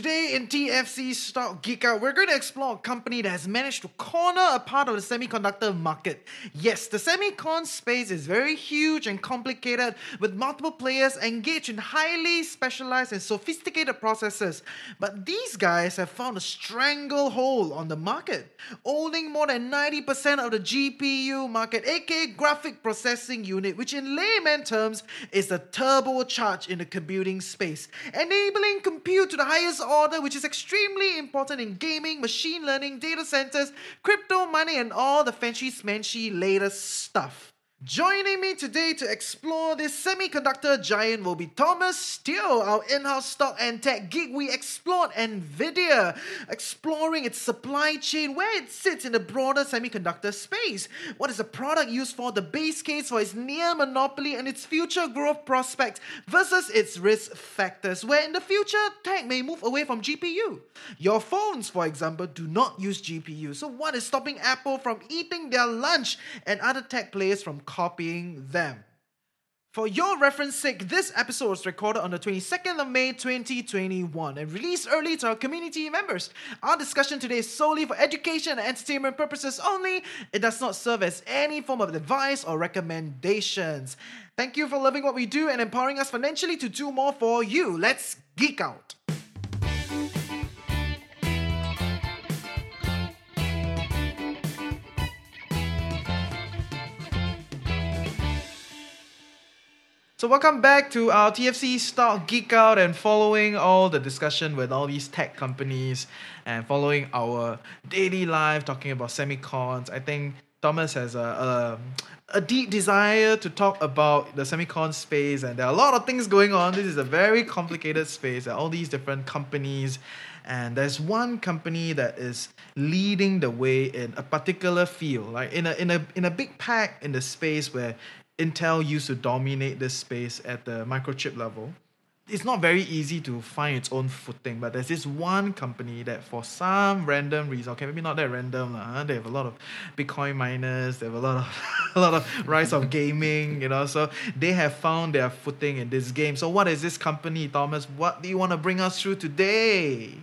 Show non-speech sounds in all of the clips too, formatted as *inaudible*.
Today in TFC Stock Geek Out, we're going to explore a company that has managed to corner a part of the semiconductor market. Yes, the semicon space is very huge and complicated, with multiple players engaged in highly specialized and sophisticated processes. But these guys have found a stranglehold on the market, owning more than 90% of the GPU market, aka graphic processing unit, which in layman terms is the turbocharge in the computing space, enabling compute to the highest order, which is extremely important in gaming, machine learning, data centers, crypto money, and all the fancy smanchy latest stuff. Joining me today to explore this semiconductor giant will be Thomas Steele, our in-house stock and tech geek. We explored NVIDIA, exploring its supply chain, where it sits in the broader semiconductor space. What is the product used for, the base case for its near monopoly and its future growth prospects versus its risk factors, where in the future tech may move away from GPU. Your phones, for example, do not use GPU. So what is stopping Apple from eating their lunch and other tech players from copying them. For your reference sake, this episode was recorded on the 22nd of May 2021 and released early to our community members. Our discussion today is solely for education and entertainment purposes only. It does not serve as any form of advice or recommendations. Thank you for loving what we do and empowering us financially to do more for you. Let's geek out. So welcome back to our TFC Stock Geek Out and following all the discussion with all these tech companies and following our daily life talking about semicons. I think Thomas has a, a, a deep desire to talk about the semicon space and there are a lot of things going on. This is a very complicated space. Are all these different companies and there's one company that is leading the way in a particular field, like in a in a in a big pack in the space where Intel used to dominate this space at the microchip level. It's not very easy to find its own footing, but there's this one company that, for some random reason, okay, maybe not that random, huh? they have a lot of Bitcoin miners, they have a lot of *laughs* a lot of rise of gaming, you know, so they have found their footing in this game. So, what is this company, Thomas? What do you want to bring us through today?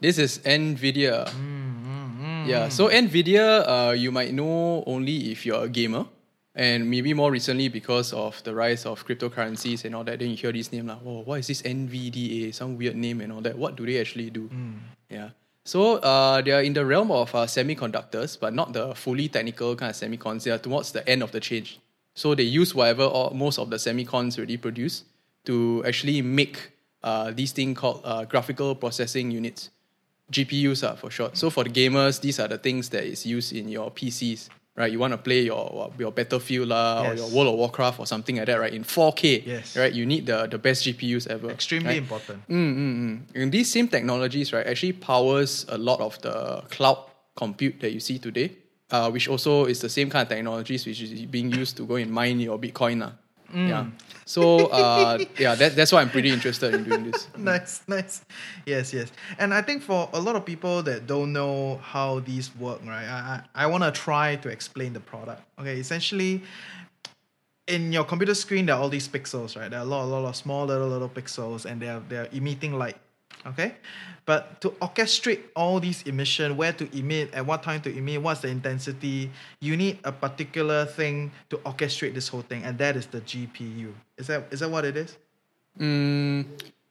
This is NVIDIA. Mm, mm, mm, yeah, so NVIDIA, uh, you might know only if you're a gamer and maybe more recently because of the rise of cryptocurrencies and all that, then you hear this name like, oh, what is this NVDA? Some weird name and all that. What do they actually do? Mm. Yeah. So uh, they are in the realm of uh, semiconductors, but not the fully technical kind of semicons. They are towards the end of the change. So they use whatever or most of the semicons already produce to actually make uh, these things called uh, graphical processing units, GPUs are for short. So for the gamers, these are the things that is used in your PCs right? You want to play your your Battlefield la, yes. or your World of Warcraft or something like that, right? In 4K, yes. right? You need the, the best GPUs ever. Extremely right? important. Mm, mm, mm. And these same technologies, right, actually powers a lot of the cloud compute that you see today, uh, which also is the same kind of technologies which is being used to go and mine your Bitcoin. La. Mm. Yeah. So uh, yeah, that, that's why I'm pretty interested in doing this. *laughs* nice, nice. Yes, yes. And I think for a lot of people that don't know how these work, right? I I, want to try to explain the product. Okay, essentially, in your computer screen, there are all these pixels, right? There are a lot, a lot of small little little pixels, and they are they are emitting light okay but to orchestrate all these emission where to emit at what time to emit what's the intensity you need a particular thing to orchestrate this whole thing and that is the gpu is that is that what it is mm,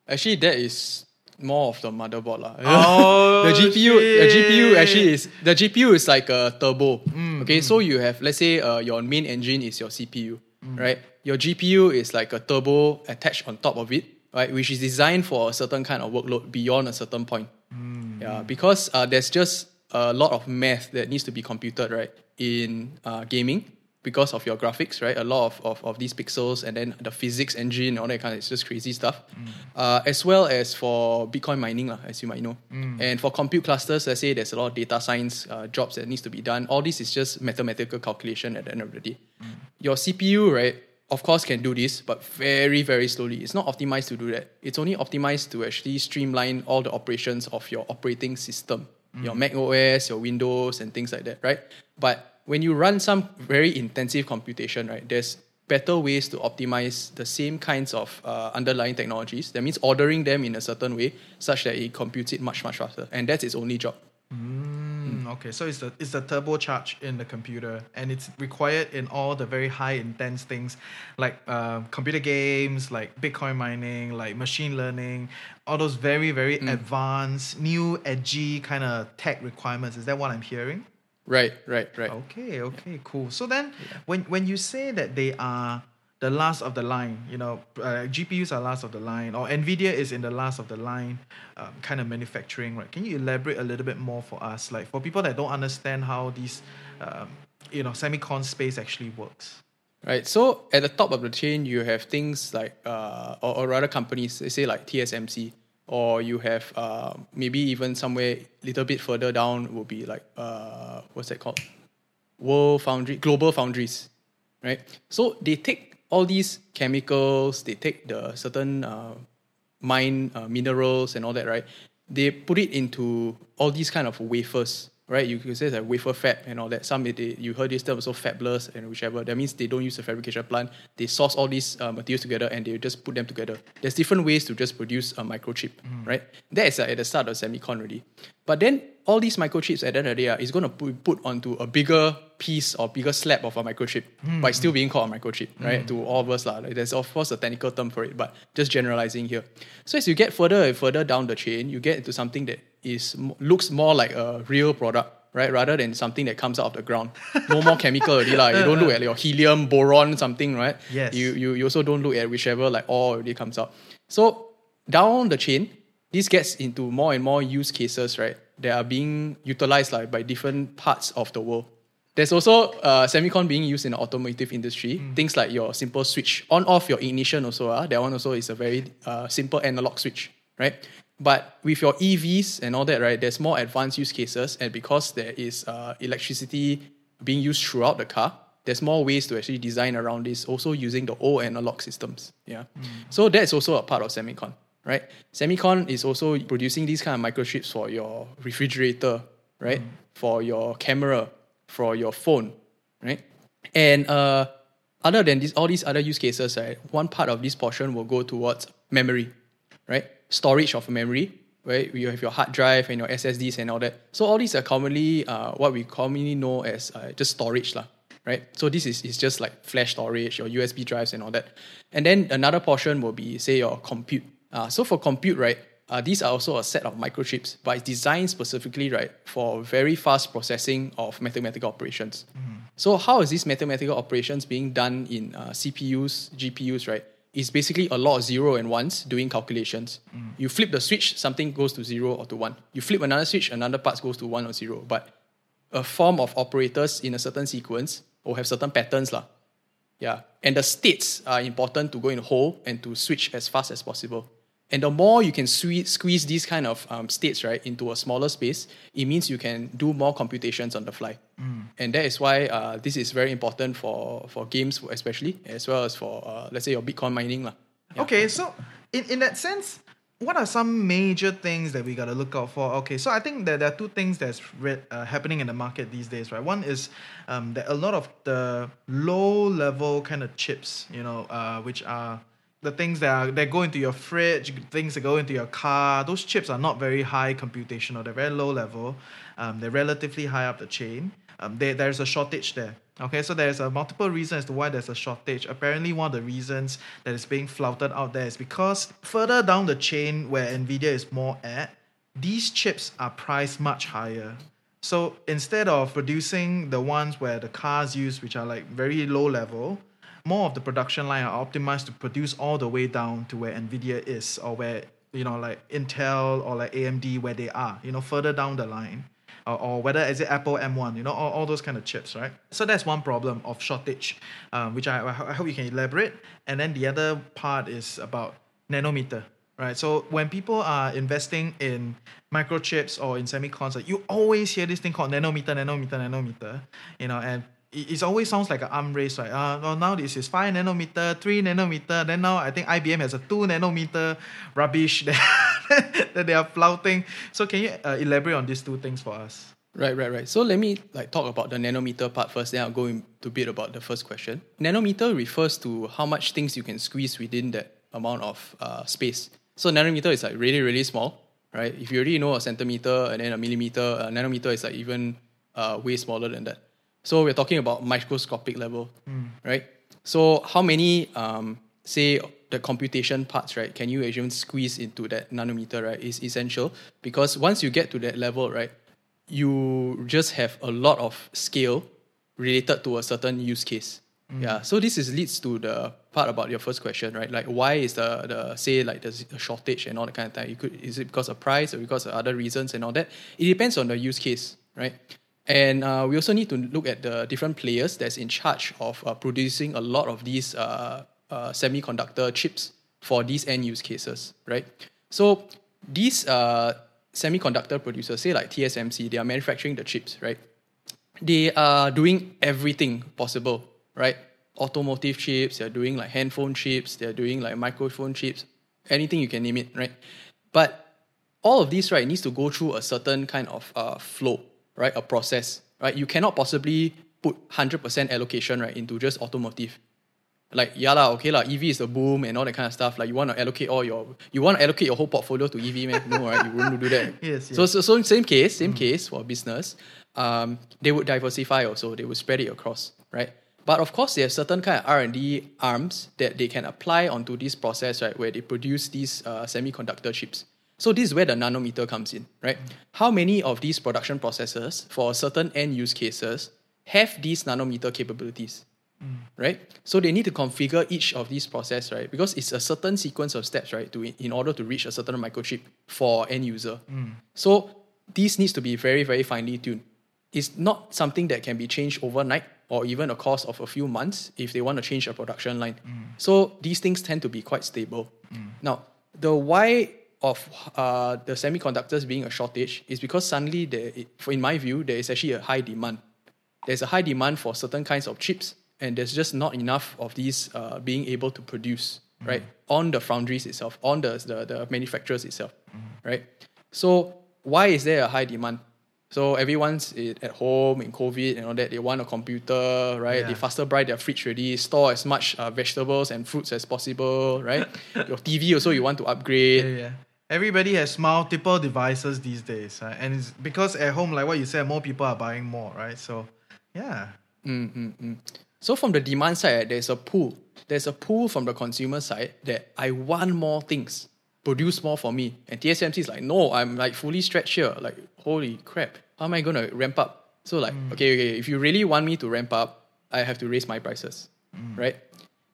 actually that is more of the motherboard lah. Oh, *laughs* the GPU, shit. the GPU actually is the GPU is like a turbo. Mm, okay, mm. so you have let's say uh, your main engine is your CPU, mm. right? Your GPU is like a turbo attached on top of it right, which is designed for a certain kind of workload beyond a certain point. Mm. Yeah, because uh, there's just a lot of math that needs to be computed, right, in uh, gaming because of your graphics, right? A lot of, of, of these pixels and then the physics engine, all that kind of it's just crazy stuff. Mm. Uh, as well as for Bitcoin mining, as you might know. Mm. And for compute clusters, let's say there's a lot of data science uh, jobs that needs to be done. All this is just mathematical calculation at the end of the day. Mm. Your CPU, right? Of course can do this, but very, very slowly. It's not optimized to do that. It's only optimized to actually streamline all the operations of your operating system, mm. your Mac OS, your Windows, and things like that, right? But when you run some very intensive computation, right, there's better ways to optimize the same kinds of uh, underlying technologies. That means ordering them in a certain way such that it computes it much, much faster. And that's its only job. Mm, Mm, mm. okay, so it's the it's the turbocharge in the computer, and it's required in all the very high intense things, like uh, computer games, like Bitcoin mining, like machine learning, all those very very mm. advanced, new edgy kind of tech requirements. Is that what I'm hearing? Right, right, right. Okay, okay, cool. So then, when when you say that they are the last of the line, you know, uh, GPUs are last of the line, or Nvidia is in the last of the line, um, kind of manufacturing, right? Can you elaborate a little bit more for us, like for people that don't understand how these, um, you know, semicon space actually works? Right. So at the top of the chain, you have things like, uh, or, or rather companies, they say like TSMC, or you have uh, maybe even somewhere a little bit further down will be like, uh, what's that called? World Foundry, Global Foundries, right? So they take all these chemicals, they take the certain uh, mine uh, minerals and all that, right? They put it into all these kind of wafers, right? You could say like wafer fab and all that. Some they, you heard this term also fabless and whichever. That means they don't use a fabrication plant. They source all these uh, materials together and they just put them together. There's different ways to just produce a microchip, mm. right? That is uh, at the start of semicon already. But then all these microchips at the end of the day uh, is going to be put onto a bigger piece or bigger slab of a microchip, mm. but still being called a microchip, right? Mm. To all of us, lah. Like, there's of course a technical term for it, but just generalizing here. So as you get further and further down the chain, you get into something that is looks more like a real product right? Rather than something that comes out of the ground. No more *laughs* chemical already. Like, you don't look at your helium, boron, something, right? Yes. You, you, you also don't look at whichever like all already comes out. So down the chain, this gets into more and more use cases, right? That are being utilized like by different parts of the world. There's also uh, semicon being used in the automotive industry. Mm. Things like your simple switch on off your ignition also. Uh, that one also is a very uh, simple analog switch, right? But with your EVs and all that, right, there's more advanced use cases, and because there is uh, electricity being used throughout the car, there's more ways to actually design around this. Also using the old analog systems. Yeah, mm. so that's also a part of semicon, right? Semicon is also producing these kind of microchips for your refrigerator, right? Mm. For your camera, for your phone, right? And uh, other than this, all these other use cases, right? One part of this portion will go towards memory, right? Storage of memory, right? You have your hard drive and your SSDs and all that. So all these are commonly uh, what we commonly know as uh, just storage, lah, right? So this is, is just like flash storage or USB drives and all that. And then another portion will be, say, your compute. Uh, so for compute, right, uh, these are also a set of microchips, but it's designed specifically, right, for very fast processing of mathematical operations. Mm-hmm. So how is these mathematical operations being done in uh, CPUs, GPUs, right? Is basically a lot of zero and ones doing calculations. Mm. You flip the switch, something goes to zero or to one. You flip another switch, another part goes to one or zero. But a form of operators in a certain sequence will have certain patterns. Yeah. And the states are important to go in whole and to switch as fast as possible. And the more you can squeeze, squeeze these kind of um, states right into a smaller space, it means you can do more computations on the fly. Mm. And that is why uh, this is very important for, for games, especially, as well as for, uh, let's say, your Bitcoin mining. Yeah. Okay, so in, in that sense, what are some major things that we got to look out for? Okay, so I think that there are two things that's re- uh, happening in the market these days, right? One is um, that a lot of the low level kind of chips, you know, uh, which are the things that are that go into your fridge, things that go into your car, those chips are not very high computational. They're very low level. Um, they're relatively high up the chain. Um, they, there's a shortage there. Okay, so there's a multiple reasons as to why there's a shortage. Apparently, one of the reasons that is being flouted out there is because further down the chain where Nvidia is more at, these chips are priced much higher. So instead of producing the ones where the cars use, which are like very low level, more of the production line are optimized to produce all the way down to where Nvidia is or where you know like Intel or like AMD where they are, you know, further down the line. Or, whether is it Apple M1, you know, all, all those kind of chips, right? So that's one problem of shortage, um, which I, I hope you can elaborate. And then the other part is about nanometer, right? So when people are investing in microchips or in semicons, you always hear this thing called nanometer, nanometer, nanometer, you know, and it, always sounds like an arm race, right? Uh, well, now this is 5 nanometer, 3 nanometer. Then now I think IBM has a 2 nanometer rubbish *laughs* that, that they are flouting. So can you uh, elaborate on these two things for us? Right, right, right. So let me like talk about the nanometer part first, then I'll go into a bit about the first question. Nanometer refers to how much things you can squeeze within that amount of uh, space. So nanometer is like really, really small, right? If you already know a centimeter and then a millimeter, a nanometer is like even uh, way smaller than that. So we're talking about microscopic level, right? So how many, um, say, the computation parts, right? Can you even squeeze into that nanometer, right? Is essential because once you get to that level, right, you just have a lot of scale related to a certain use case. Yeah. So this is leads to the part about your first question, right? Like why is the the say like the shortage and all that kind of thing? You could is it because of price or because of other reasons and all that? It depends on the use case, right? And uh, we also need to look at the different players that's in charge of uh, producing a lot of these uh, uh, semiconductor chips for these end use cases, right? So these uh, semiconductor producers, say like TSMC, they are manufacturing the chips, right? They are doing everything possible, right? Automotive chips, they're doing like handphone chips, they're doing like microphone chips, anything you can name it, right? But all of these, right, needs to go through a certain kind of uh, flow, right? A process, right? You cannot possibly put 100% allocation, right, into just automotive like yeah lah, okay lah, EV is a boom and all that kind of stuff. Like you want to allocate all your you want to allocate your whole portfolio to EV, man. No, right? You wouldn't do that. *laughs* Yes, So so so same case, same case for business. Um, they would diversify also. They would spread it across, right? But of course, they have certain kind of R and D arms that they can apply onto this process, right? Where they produce these uh, semiconductor chips. So this is where the nanometer comes in, right? How many of these production processes for certain end use cases have these nanometer capabilities? right? So they need to configure each of these process, right? Because it's a certain sequence of steps, right, to in order to reach a certain microchip for end user. So this needs to be very, very finely tuned. It's not something that can be changed overnight or even a course of a few months if they want to change a production line. So these things tend to be quite stable. Now, the why of uh, the semiconductors being a shortage is because suddenly, there, in my view, there is actually a high demand there's a high demand for certain kinds of chips, and there's just not enough of these uh, being able to produce right on the foundries itself, on the the, the manufacturers itself, right? So why is there a high demand? So everyone's at home in COVID and all that. They want a computer, right? They Yeah. faster buy their fridge ready, store as much uh, vegetables and fruits as possible, right? *laughs* Your TV also you want to upgrade. Yeah, yeah. Everybody has multiple devices these days, right? and it's because at home, like what you said, more people are buying more, right? So, yeah, mm, mm, mm. So from the demand side, there's a pull. There's a pull from the consumer side that I want more things, produce more for me. And TSMC is like, no, I'm like fully stretched here. Like, holy crap, how am I gonna ramp up? So like, okay, okay, if you really want me to ramp up, I have to raise my prices, right?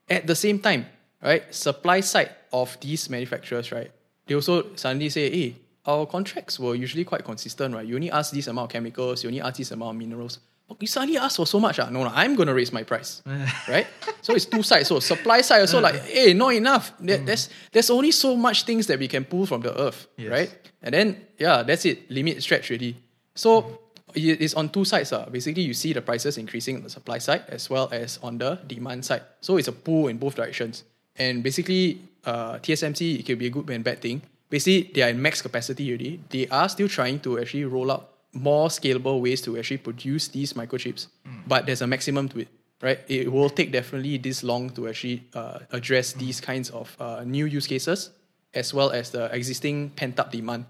At the same time, right, supply side of these manufacturers, right, they also suddenly say, hey, our contracts were usually quite consistent, right? You only ask this amount of chemicals, you only ask this amount of minerals. Oh, you suddenly ask for so much. Ah. No, no, I'm going to raise my price. *laughs* right? So it's two sides. So supply side also like, *laughs* hey, not enough. There- There's, there's only so much things that we can pull from the earth. Yes. Right? And then, yeah, that's it. Limit stretch really. So it- it's on two sides. Uh. Basically, you see the prices increasing on the supply side as well as on the demand side. So it's a pull in both directions. And basically, uh, TSMC, it can be a good and bad thing. Basically, they are in max capacity already. They are still trying to actually roll out more scalable ways to actually produce these microchips, but there's a maximum to it, right? It will take definitely this long to actually uh, address these kinds of uh, new use cases as well as the existing pent up demand.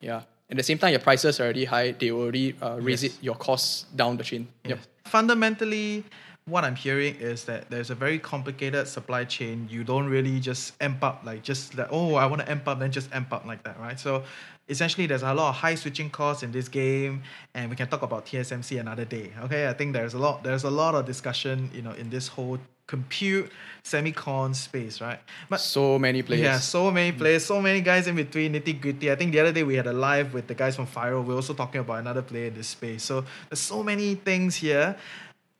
Yeah. At the same time, your prices are already high. They will already uh, raise Yes. it your costs down the chain. Yep. fundamentally, what I'm hearing is that there's a very complicated supply chain. You don't really just amp up like just like oh I want to amp up then just amp up like that, right? So essentially there's a lot of high switching costs in this game, and we can talk about TSMC another day. Okay, I think there's a lot there's a lot of discussion you know in this whole compute semicon space, right? But So many players. yeah, so many players, so many guys in between, nitty gritty. I think the other day we had a live with the guys from Fyro. We're also talking about another player in this space. So there's so many things here.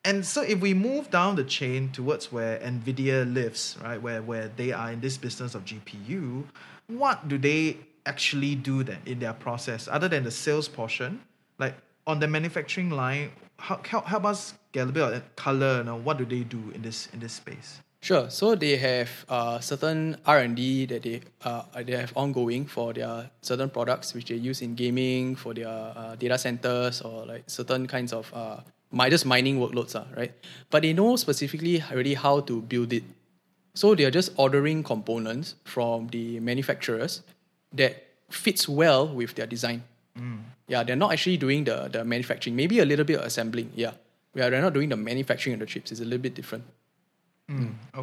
And so if we move down the chain towards where Nvidia lives, right, where where they are in this business of GPU, what do they actually do then in their process other than the sales portion? Like on the manufacturing line, how, help, help us get a bit of color. You know, what do they do in this in this space? Sure. So they have uh, certain R and D that they uh, they have ongoing for their certain products which they use in gaming for their uh, data centers or like certain kinds of uh, just mining workloads, uh, right? But they know specifically already how to build it. So they are just ordering components from the manufacturers that fits well with their design. Yeah, they're not actually doing the, the manufacturing. Maybe a little bit of assembling. Yeah, yeah, they're not doing the manufacturing of the chips. It's a little bit different.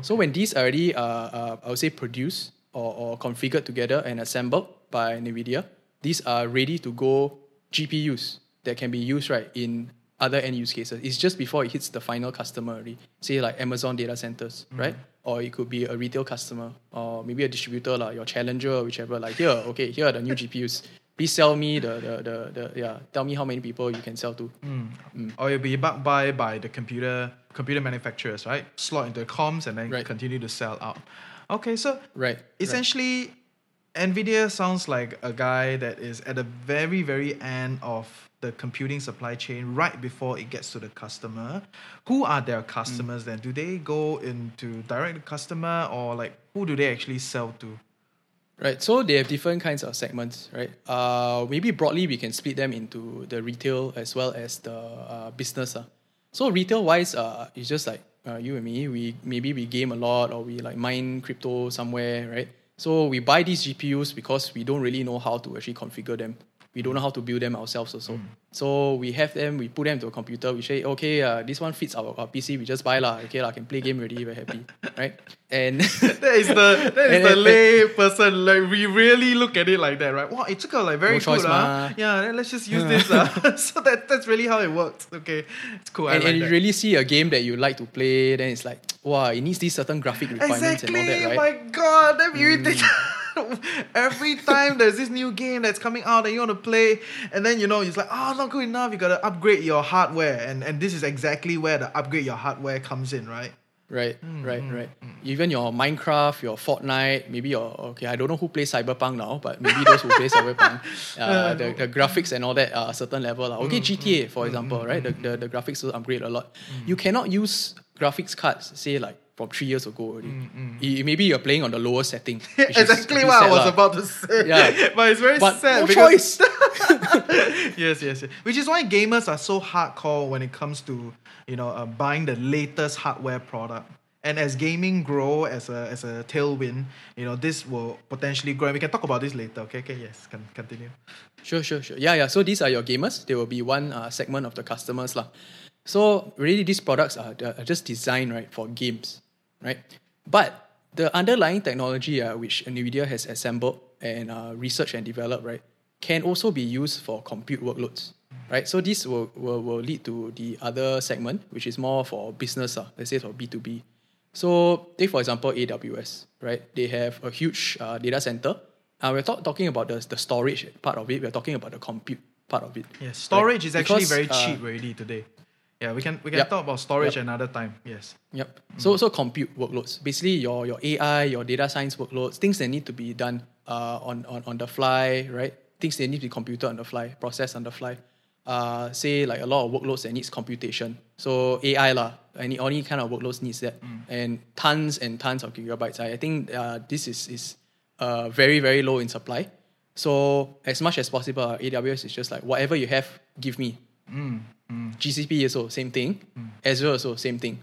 So when these are already, uh, uh, I would say, produced or, or configured together and assembled by NVIDIA, these are ready to go GPUs that can be used right in other end use cases. It's just before it hits the final customer already. Say like Amazon data centers, mm-hmm. right? Or it could be a retail customer or maybe a distributor, like your challenger or whichever. Like here, okay, here are the new *laughs* GPUs. Please sell me the, the, the, the yeah, tell me how many people you can sell to. Mm. Mm. Or you'll be backed by by the computer computer manufacturers, right? Slot into the comms and then Right. continue to sell out. Okay, so Right. right. essentially nvidia sounds like a guy that is at the very very end of the computing supply chain right before it gets to the customer who are their customers then do they go into direct to customer or like who do they actually sell to Right. So they have different kinds of segments, right? Uh, maybe broadly we can split them into the retail as well as the uh, business. Uh. So retail wise, uh, it's just like uh, you and me. We maybe we game a lot or we like mine crypto somewhere, right? So we buy these GPUs because we don't really know how to actually configure them. We don't know how to build them ourselves also. So we have them, we put them to a computer, we say, okay, uh, this one fits our, our PC, we just buy lah. Okay, lah, can play game already, very happy. *laughs* right? And *laughs* that is the that is the lay person like we really look at it like that right wow it's like very No good ah. mah. yeah let's just use *laughs* this ah. so that that's really how it works okay it's cool I and, like and you really see a game that you like to play, then it's like, *tsk* wow, it needs these certain graphic requirements Exactly. and all that, right? Mm. My God, that irritates. *laughs* Every time there's this new game that's coming out and you want to play, and then you know it's like, oh, not good enough. You gotta upgrade your hardware, and and this is exactly where the upgrade your hardware comes in, right? Right, Mm, right, right. Even your Minecraft, your Fortnite, maybe your okay. I don't know who plays Cyberpunk now, but maybe those who play Cyberpunk, *laughs* uh, the, the graphics and all that are a certain level. lah. Mm, Okay, GTA for example, right? The, the the graphics will upgrade a lot. Mm. You cannot use graphics cards, say like from three years ago already. Mm, Y- Maybe you're playing on the lower setting. which is a exactly what I was lah. about to say. Yeah. *laughs* but it's very But sad no choice. *laughs* *laughs* yes, yes, yes. Which is why gamers are so hardcore when it comes to you know uh, buying the latest hardware product. And as gaming grow as a as a tailwind, you know this will potentially grow. And we can talk about this later. Okay, okay, yes, can continue. Sure, sure, sure. Yeah, yeah. So these are your gamers. They will be one uh, segment of the customers, lah. So really, these products are, are just designed right for games, right? But the underlying technology uh, which Nvidia has assembled and uh, researched and developed, right, can also be used for compute workloads, right? So this will, will, will lead to the other segment, which is more for business, uh, let's say for B two B. So take for example AWS, right? They have a huge uh, data center. Uh, we're talk- talking about the, the storage part of it. We're talking about the compute part of it. Yes, storage right? is actually Because, very uh, cheap already today. Yeah, we can we can Yep. talk about storage Yep. another time. Yes. Yep. So so compute workloads, basically your your AI, your data science workloads, things that need to be done uh, on, on on the fly, right? Things that need to be computed on the fly, processed on the fly. Uh, say like a lot of workloads that needs computation. So AI lah, any any kind of workloads needs that, and tons and tons of gigabytes. I, I think uh, this is is uh, very very low in supply. So as much as possible, uh, AWS is just like whatever you have, give me. GCP also same thing. Azure also same thing,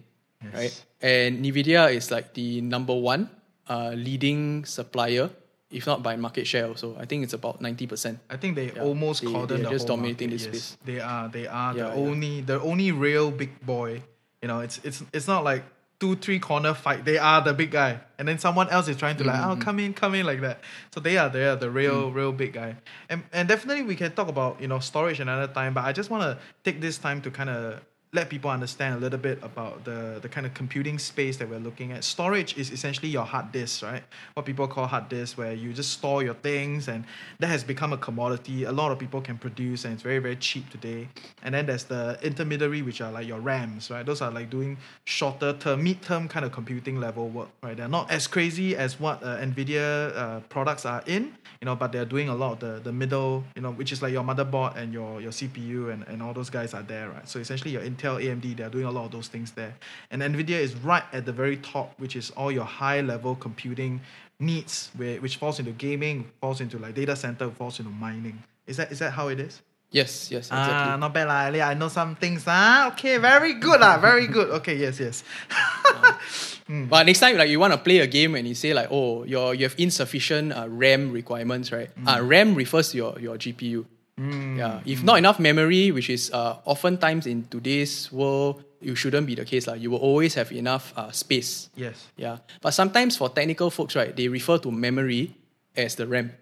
right? And Nvidia is like the number one uh, leading supplier, if not by market share. Also, I think it's about ninety percent. I think they Yeah, almost they- the just whole dominating market, this space. They are they are the Yeah, yeah. only the only real big boy. You know, it's it's it's not like two three corner fight. They are the big guy, and then someone else is trying to like Mm-hmm. oh come in come in like that. So they are they are the real real big guy. And and definitely we can talk about you know storage another time. But I just want to take this time to kind of let people understand a little bit about the, the kind of computing space that we're looking at. Storage is essentially your hard disk, right? What people call hard disk, where you just store your things, and that has become a commodity. A lot of people can produce, and it's very, very cheap today. And then there's the intermediary, which are like your RAMs, right? Those are like doing shorter term, mid term kind of computing level work, right? They're not as crazy as what uh, NVIDIA uh, products are in, you know, but they're doing a lot of the, the middle, you know, which is like your motherboard and your, your CPU and, and all those guys are there, right? So essentially your Intel, AMD, they're doing a lot of those things there. And NVIDIA is right at the very top, which is all your high level computing needs, where, which falls into gaming, falls into like data center, falls into mining. Is that is that how it is? Yes, yes, exactly. Ah, not bad lah. I know some things. Ah, okay, very good lah. Very good. Okay, yes, yes. *laughs* But next time, like you want to play a game and you say like, oh, your you have insufficient uh, RAM requirements, right? Uh, RAM refers to your your GPU. Yeah. If not enough memory, which is uh, oftentimes in today's world, you shouldn't be the case. Like, you will always have enough uh, space. yes. Yeah. But sometimes for technical folks, right, they refer to memory as the RAM.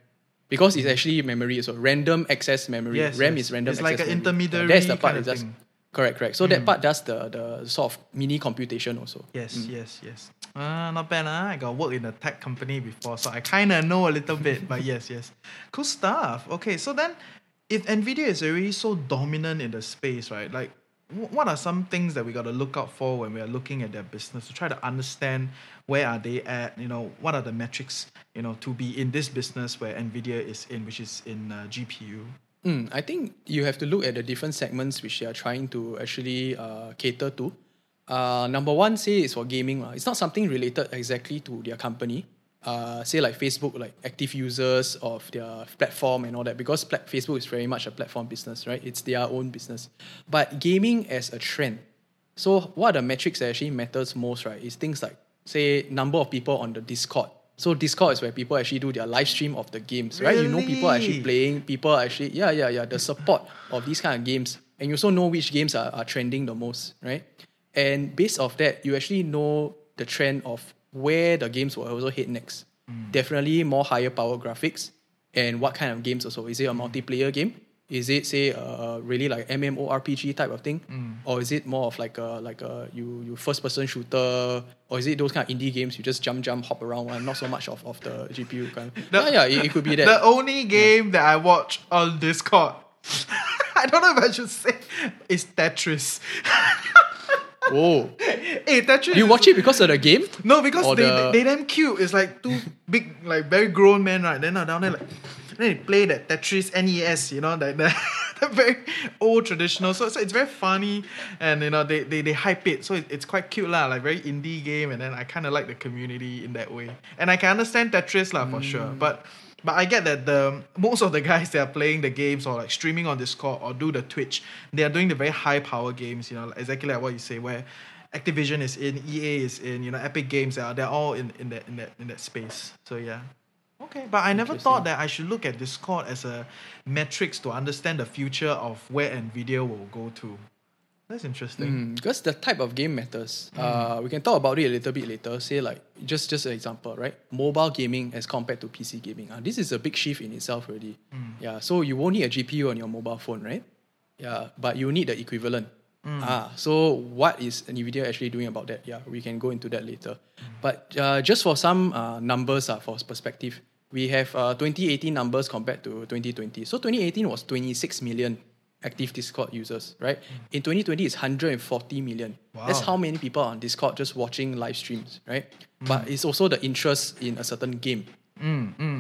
Because it's actually memory, so random access memory. Yes, RAM yes. is random It's like access an memory. intermediary that's the part kind of that does thing. correct, correct. So that part does the the sort of mini computation also. Yes, yes, yes. Ah, not bad. Ah, I got work in a tech company before, so I kind of know a little bit. But yes, yes, cool stuff. Okay, so then, if Nvidia is already so dominant in the space, right? Like, what are some things that we got to look out for when we are looking at their business to try to understand where are they at? You know, what are the metrics? You know, to be in this business where Nvidia is in, which is in uh, GPU. Mm, I think you have to look at the different segments which they are trying to actually uh, cater to. Uh, number one, say is for gaming. lah. It's not something related exactly to their company. Uh, say like Facebook, like active users of their platform and all that, because pla- Facebook is very much a platform business, right? It's their own business. But gaming as a trend. So what are the metrics that actually matters most, right? Is things like say number of people on the Discord. So Discord is where people actually do their live stream of the games, right? You know people are actually playing, people are actually yeah, yeah, yeah, the support of these kind of games. And you also know which games are, are trending the most, right? And based off that, you actually know the trend of where the games will also hit next. Definitely more higher power graphics and what kind of games also. Is it a multiplayer game? Is it say uh, really like MMORPG type of thing, or is it more of like a like a you you first person shooter, or is it those kind of indie games you just jump jump hop around one, not so much of, of the GPU kind. Of, yeah, yeah, it, it could be *laughs* that. The only game that I watch on Discord, *laughs* I don't know if I should say, is Tetris. *laughs* oh, hey, *laughs* Tetris. you watch it because of the game? No, because they, the- they damn cute. It's like two *laughs* big, like very grown men, right? Then uh, down there, like, then they play that Tetris NES, you know, like the, the very old traditional. So, so it's very funny, and you know they, they, they hype it, so it, it's quite cute lah, like very indie game, and then I kind of like the community in that way, and I can understand Tetris lah for sure, but. But I get that the most of the guys *laughs* that are playing the games or like streaming on Discord or do the Twitch, they are doing the very high power games, you know, exactly like what you say, where Activision is in, EA is in, you know, Epic Games, they are, they're all in, in that in that in that space. So yeah. Okay, but I never thought that I should look at Discord as a metrics to understand the future of where Nvidia will go to. That's interesting. Mm, because the type of game matters. Uh, we can talk about it a little bit later. Say like just just an example, right? Mobile gaming as compared to PC gaming. Uh, this is a big shift in itself already. Yeah. So you won't need a GPU on your mobile phone, right? Yeah. But you need the equivalent. Ah. So what is Nvidia actually doing about that? Yeah. We can go into that later. But uh, just for some uh, numbers, uh, for perspective, we have uh, 2018 numbers compared to 2020. So 2018 was 26 million active Discord users, right? In 2020, it's 140 million. That's how many people are on Discord just watching live streams, right? But it's also the interest in a certain game.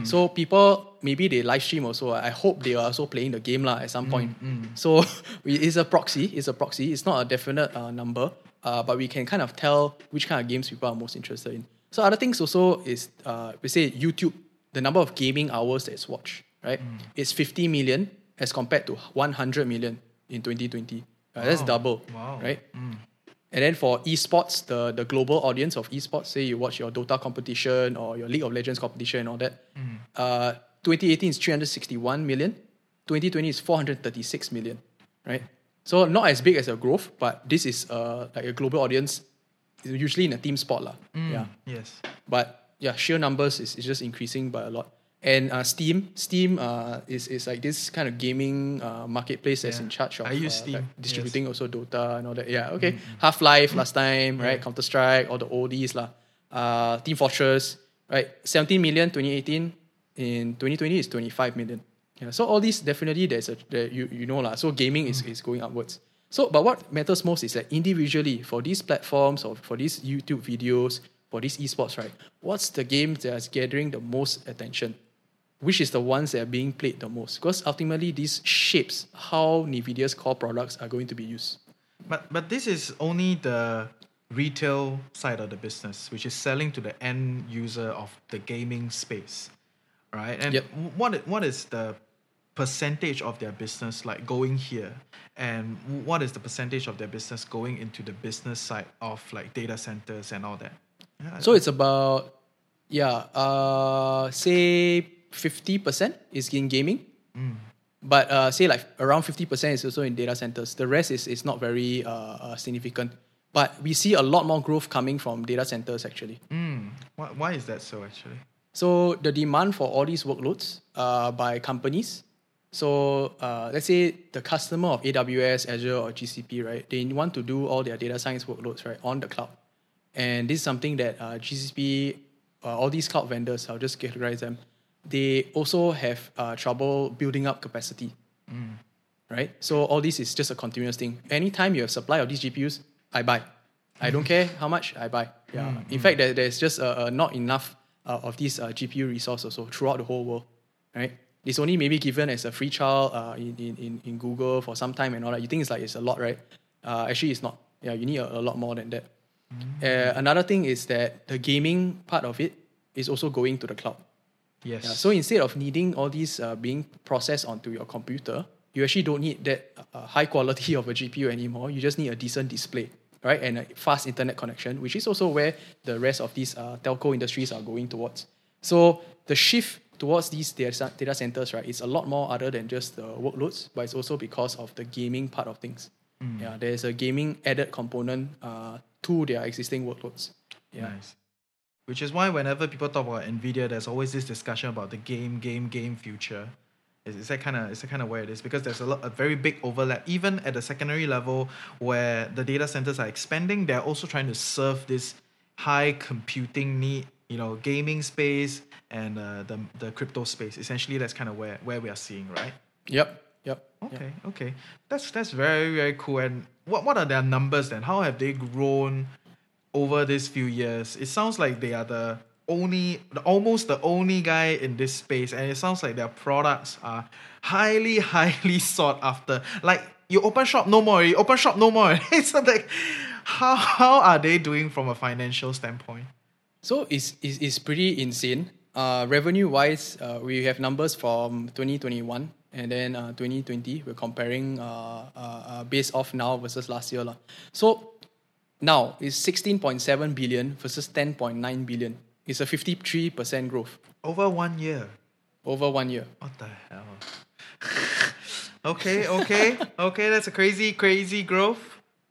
So people maybe they live stream also. I hope they are also playing the game lah at some point. So *laughs* it's a proxy. It's a proxy. It's not a definite uh, number, uh, but we can kind of tell which kind of games people are most interested in. So other things also is uh, we say YouTube, the number of gaming hours that's watched, right? It's 50 million as compared to 100 million in 2020. Uh, That's double, Wow. right? And then for esports, the, the global audience of esports, say you watch your Dota competition or your League of Legends competition and all that, uh, 2018 is 361 million, 2020 is 436 million, right? So not as big as a growth, but this is uh, like a global audience, usually in a team sport. lah. Yeah. Yes. But yeah, sheer numbers is, is just increasing by a lot. And uh, Steam, Steam uh, is, is like this kind of gaming uh, marketplace that's Yeah. in charge of I use uh, Steam, like yes. distributing also Dota and all that. Yeah, okay. Half Life last time, right? Counter Strike, all the oldies lah. Uh, Team Fortress, right? 17 million 2018. In 2020 is 25 million. Yeah, so all these definitely there's a there, you you know lah. So gaming is, is going upwards. So but what matters most is that individually for these platforms or for these YouTube videos, for these esports, right? What's the game that's gathering the most attention? Which is the ones that are being played the most? Because ultimately this shapes how NVIDIA's core products are going to be used. But but this is only the retail side of the business, which is selling to the end user of the gaming space, right? And Yep. what what is the percentage of their business like going here, and what is the percentage of their business going into the business side of like data centers and all that? Yeah, So it's about yeah, uh, say fifty percent is in gaming, but uh, say like around fifty percent is also in data centers. The rest is is not very uh, uh, significant. But we see a lot more growth coming from data centers actually. Mm. Why, why is that so actually? So the demand for all these workloads uh, by companies. So uh, let's say the customer of AWS, Azure, or GCP, right? They want to do all their data science workloads right on the cloud, and this is something that uh, GCP, uh, all these cloud vendors, I'll just categorize them. They also have uh, trouble building up capacity, right? So all this is just a continuous thing. Anytime you have supply of these GPUs, I buy. I don't care how much I buy. Yeah. In fact, there, there's just uh, uh, not enough uh, of these uh, GPU resources also throughout the whole world, right? It's only maybe given as a free trial uh, in, in, in, Google for some time and all that. You think it's like it's a lot, right? Uh, actually, it's not. Yeah, you need a, a lot more than that. Uh, another thing is that the gaming part of it is also going to the cloud. Yes. Yeah, so instead of needing all these uh, being processed onto your computer, you actually don't need that uh, high quality of a GPU anymore. You just need a decent display, right? And a fast internet connection, which is also where the rest of these uh, telco industries are going towards. So the shift towards these data, data centers, right, is a lot more other than just the workloads, but it's also because of the gaming part of things. Yeah, there's a gaming added component uh, to their existing workloads. Yeah. Nice. Which is why whenever people talk about Nvidia, there's always this discussion about the game, game, game future. Is, is that kind of is that kind of where it is? Because there's a lot, a very big overlap, even at the secondary level, where the data centers are expanding. They're also trying to serve this high computing need, you know, gaming space and uh, the the crypto space. Essentially, that's kind of where where we are seeing, right? Yep. Yep. Okay, okay. That's that's very very cool. And what what are their numbers then? How have they grown over these few years? It sounds like they are the only, almost the only guy in this space, and it sounds like their products are highly *laughs* highly sought after. Like you open shop no more, you open shop no more. *laughs* it's like how how are they doing from a financial standpoint? So it's, it's, it's pretty insane. Uh, revenue wise, uh, we have numbers from 2021 and then uh, 2020. We're comparing uh, uh, uh, based off now versus last year. lah. So now it's 16.7 billion versus 10.9 billion. It's a 53% growth Over one year. over one year. What the hell? *laughs* okay, okay, okay. That's a crazy, crazy growth.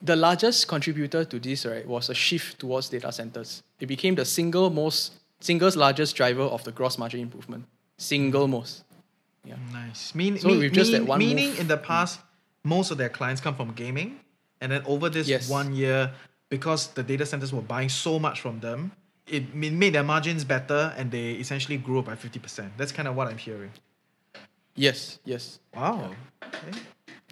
The largest contributor to this right was a shift towards data centers. It became the single most, single largest driver of the gross margin improvement. Single most. Yeah. Nice. Mean, So mean- with just that mean- one meaning move- in the past, most of their clients come from gaming, and then over this Yes. one year, because the data centers were buying so much from them, it made their margins better, and they essentially grew by fifty percent. That's kind of what I'm hearing. Yes, yes. Wow. Okay.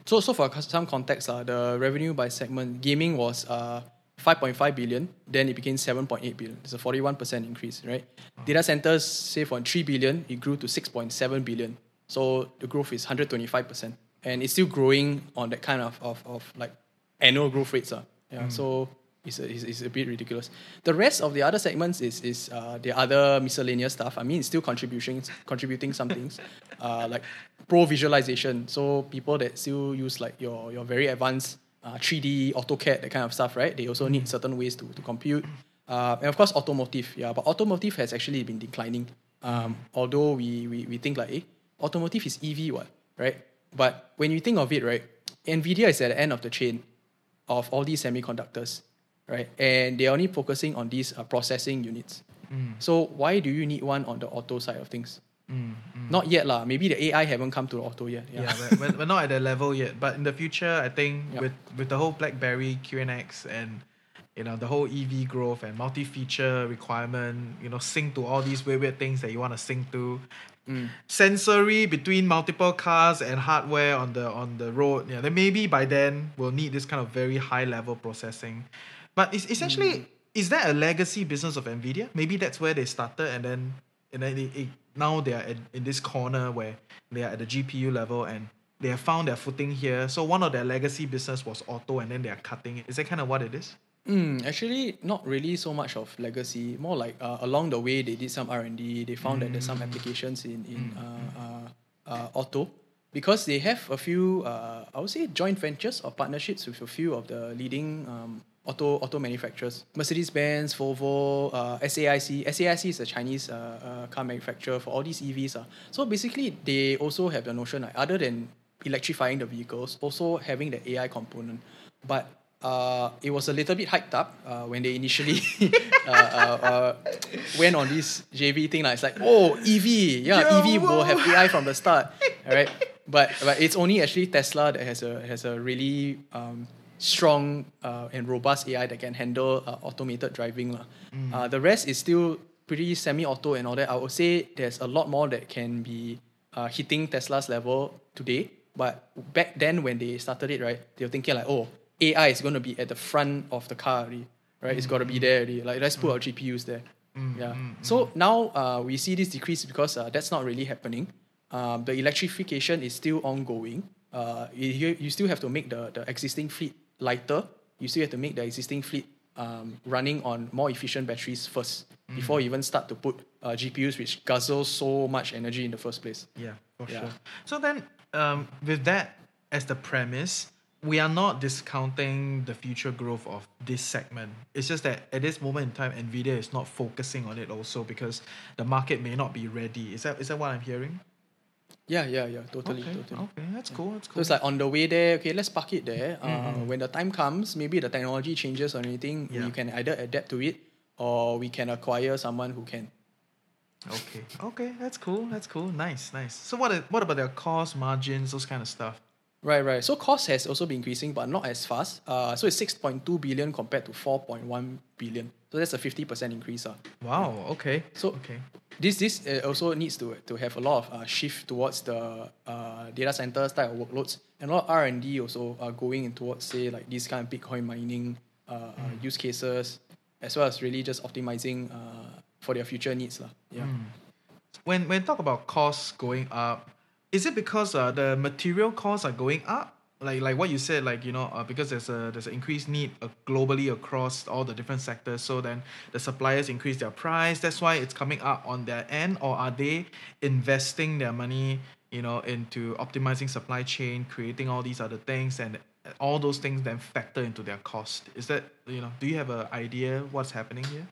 So, so for some context, uh, the revenue by segment, gaming was uh, 5.5 billion, then it became 7.8 billion. It's a 41% increase, right? Data centers, say from 3 billion, it grew to 6.7 billion. So the growth is 125%. And it's still growing on that kind of, of, of like annual growth rates. Uh. Yeah, So it's a, a bit ridiculous. The rest of the other segments is, is uh, the other miscellaneous stuff. I mean, it's still contributing, contributing some things, *laughs* uh, like pro visualization. So people that still use like your, your very advanced uh, 3D, AutoCAD, that kind of stuff, right? They also need certain ways to, to compute. Uh, and of course, automotive. Yeah, but automotive has actually been declining. Um, although we, we, we think like, eh, automotive is EV, what, right? But when you think of it, right, NVIDIA is at the end of the chain of all these semiconductors, right? And they're only focusing on these uh, processing units. Mm. So why do you need one on the auto side of things? Mm, mm. Not yet lah. Maybe the AI haven't come to the auto yet. Yeah. Yeah, we're, we're, not at that level yet. But in the future, I think Yep. with with the whole BlackBerry QNX and you know the whole EV growth and multi-feature requirement, you know, sync to all these weird weird things that you want to sync to, sensory between multiple cars and hardware on the on the road. Yeah, then maybe by then we'll need this kind of very high level processing. But it's essentially is that a legacy business of Nvidia? Maybe that's where they started, and then and then it, it, now they are in, in this corner where they are at the GPU level, and they have found their footing here. So one of their legacy business was auto, and then they are cutting it. Is that kind of what it is? Mm, actually, not really so much of legacy. More like uh, along the way, they did some R and D. They found that there's some applications in in uh, uh, uh, auto because they have a few. Uh, I would say joint ventures or partnerships with a few of the leading um, auto auto manufacturers. Mercedes Benz, Volvo, uh, SAIC. SAIC is a Chinese uh, uh, car manufacturer for all these EVs. Uh. So basically, they also have the notion like, other than electrifying the vehicles, also having the AI component, but uh, it was a little bit hyped up uh, when they initially *laughs* uh, uh, uh, went on this JV thing. Like, it's like, oh, EV, yeah, Yo, EV will have AI from the start, *laughs* all right? But but it's only actually Tesla that has a has a really um, strong uh, and robust AI that can handle uh, automated driving. lah. Uh, the rest is still pretty semi-auto and all that. I would say there's a lot more that can be uh, hitting Tesla's level today. But back then when they started it, right, they were thinking like, oh, AI is going to be at the front of the car already, right? It's got to be there already. Like let's put our GPUs there. yeah. So now uh, we see this decrease because uh, that's not really happening. Um, the electrification is still ongoing. Uh, you, you still have to make the, the existing fleet lighter. You still have to make the existing fleet um, running on more efficient batteries first before you even start to put uh, GPUs which guzzle so much energy in the first place. Yeah, for Yeah. sure. So then, um, with that as the premise, we are not discounting the future growth of this segment. It's just that at this moment in time, Nvidia is not focusing on it also because the market may not be ready. Is that is that what I'm hearing? Yeah, yeah, yeah, totally, okay, totally. okay, that's cool. That's cool. So it's like on the way there, okay, let's park it there. Uh, Mm-hmm. When the time comes, maybe the technology changes or anything, Yeah. we can either adapt to it or we can acquire someone who can. okay, okay, that's cool. That's cool. Nice, nice. So what are- what about their cost margins, those kind of stuff? Right, right. So cost has also been increasing, but not as fast. Uh, so it's 6.2 billion compared to 4.1 billion. So that's a 50% increase. Uh. Wow. Okay. So okay. this this uh, also needs to to have a lot of uh, shift towards the uh, data centers type of workloads and a lot of R and D also are going in towards say like these kind of Bitcoin mining uh, uh, use cases as well as really just optimizing uh, for their future needs lah. Yeah. when when talk about costs going up, is it because uh, the material costs are going up? Like like what you said, like you know, uh, because there's a there's an increased need uh, globally across all the different sectors. So then the suppliers increase their price. That's why it's coming up on their end, or are they investing their money, you know, into optimizing supply chain, creating all these other things, and all those things then factor into their cost? Is that you know? Do you have an idea what's happening here?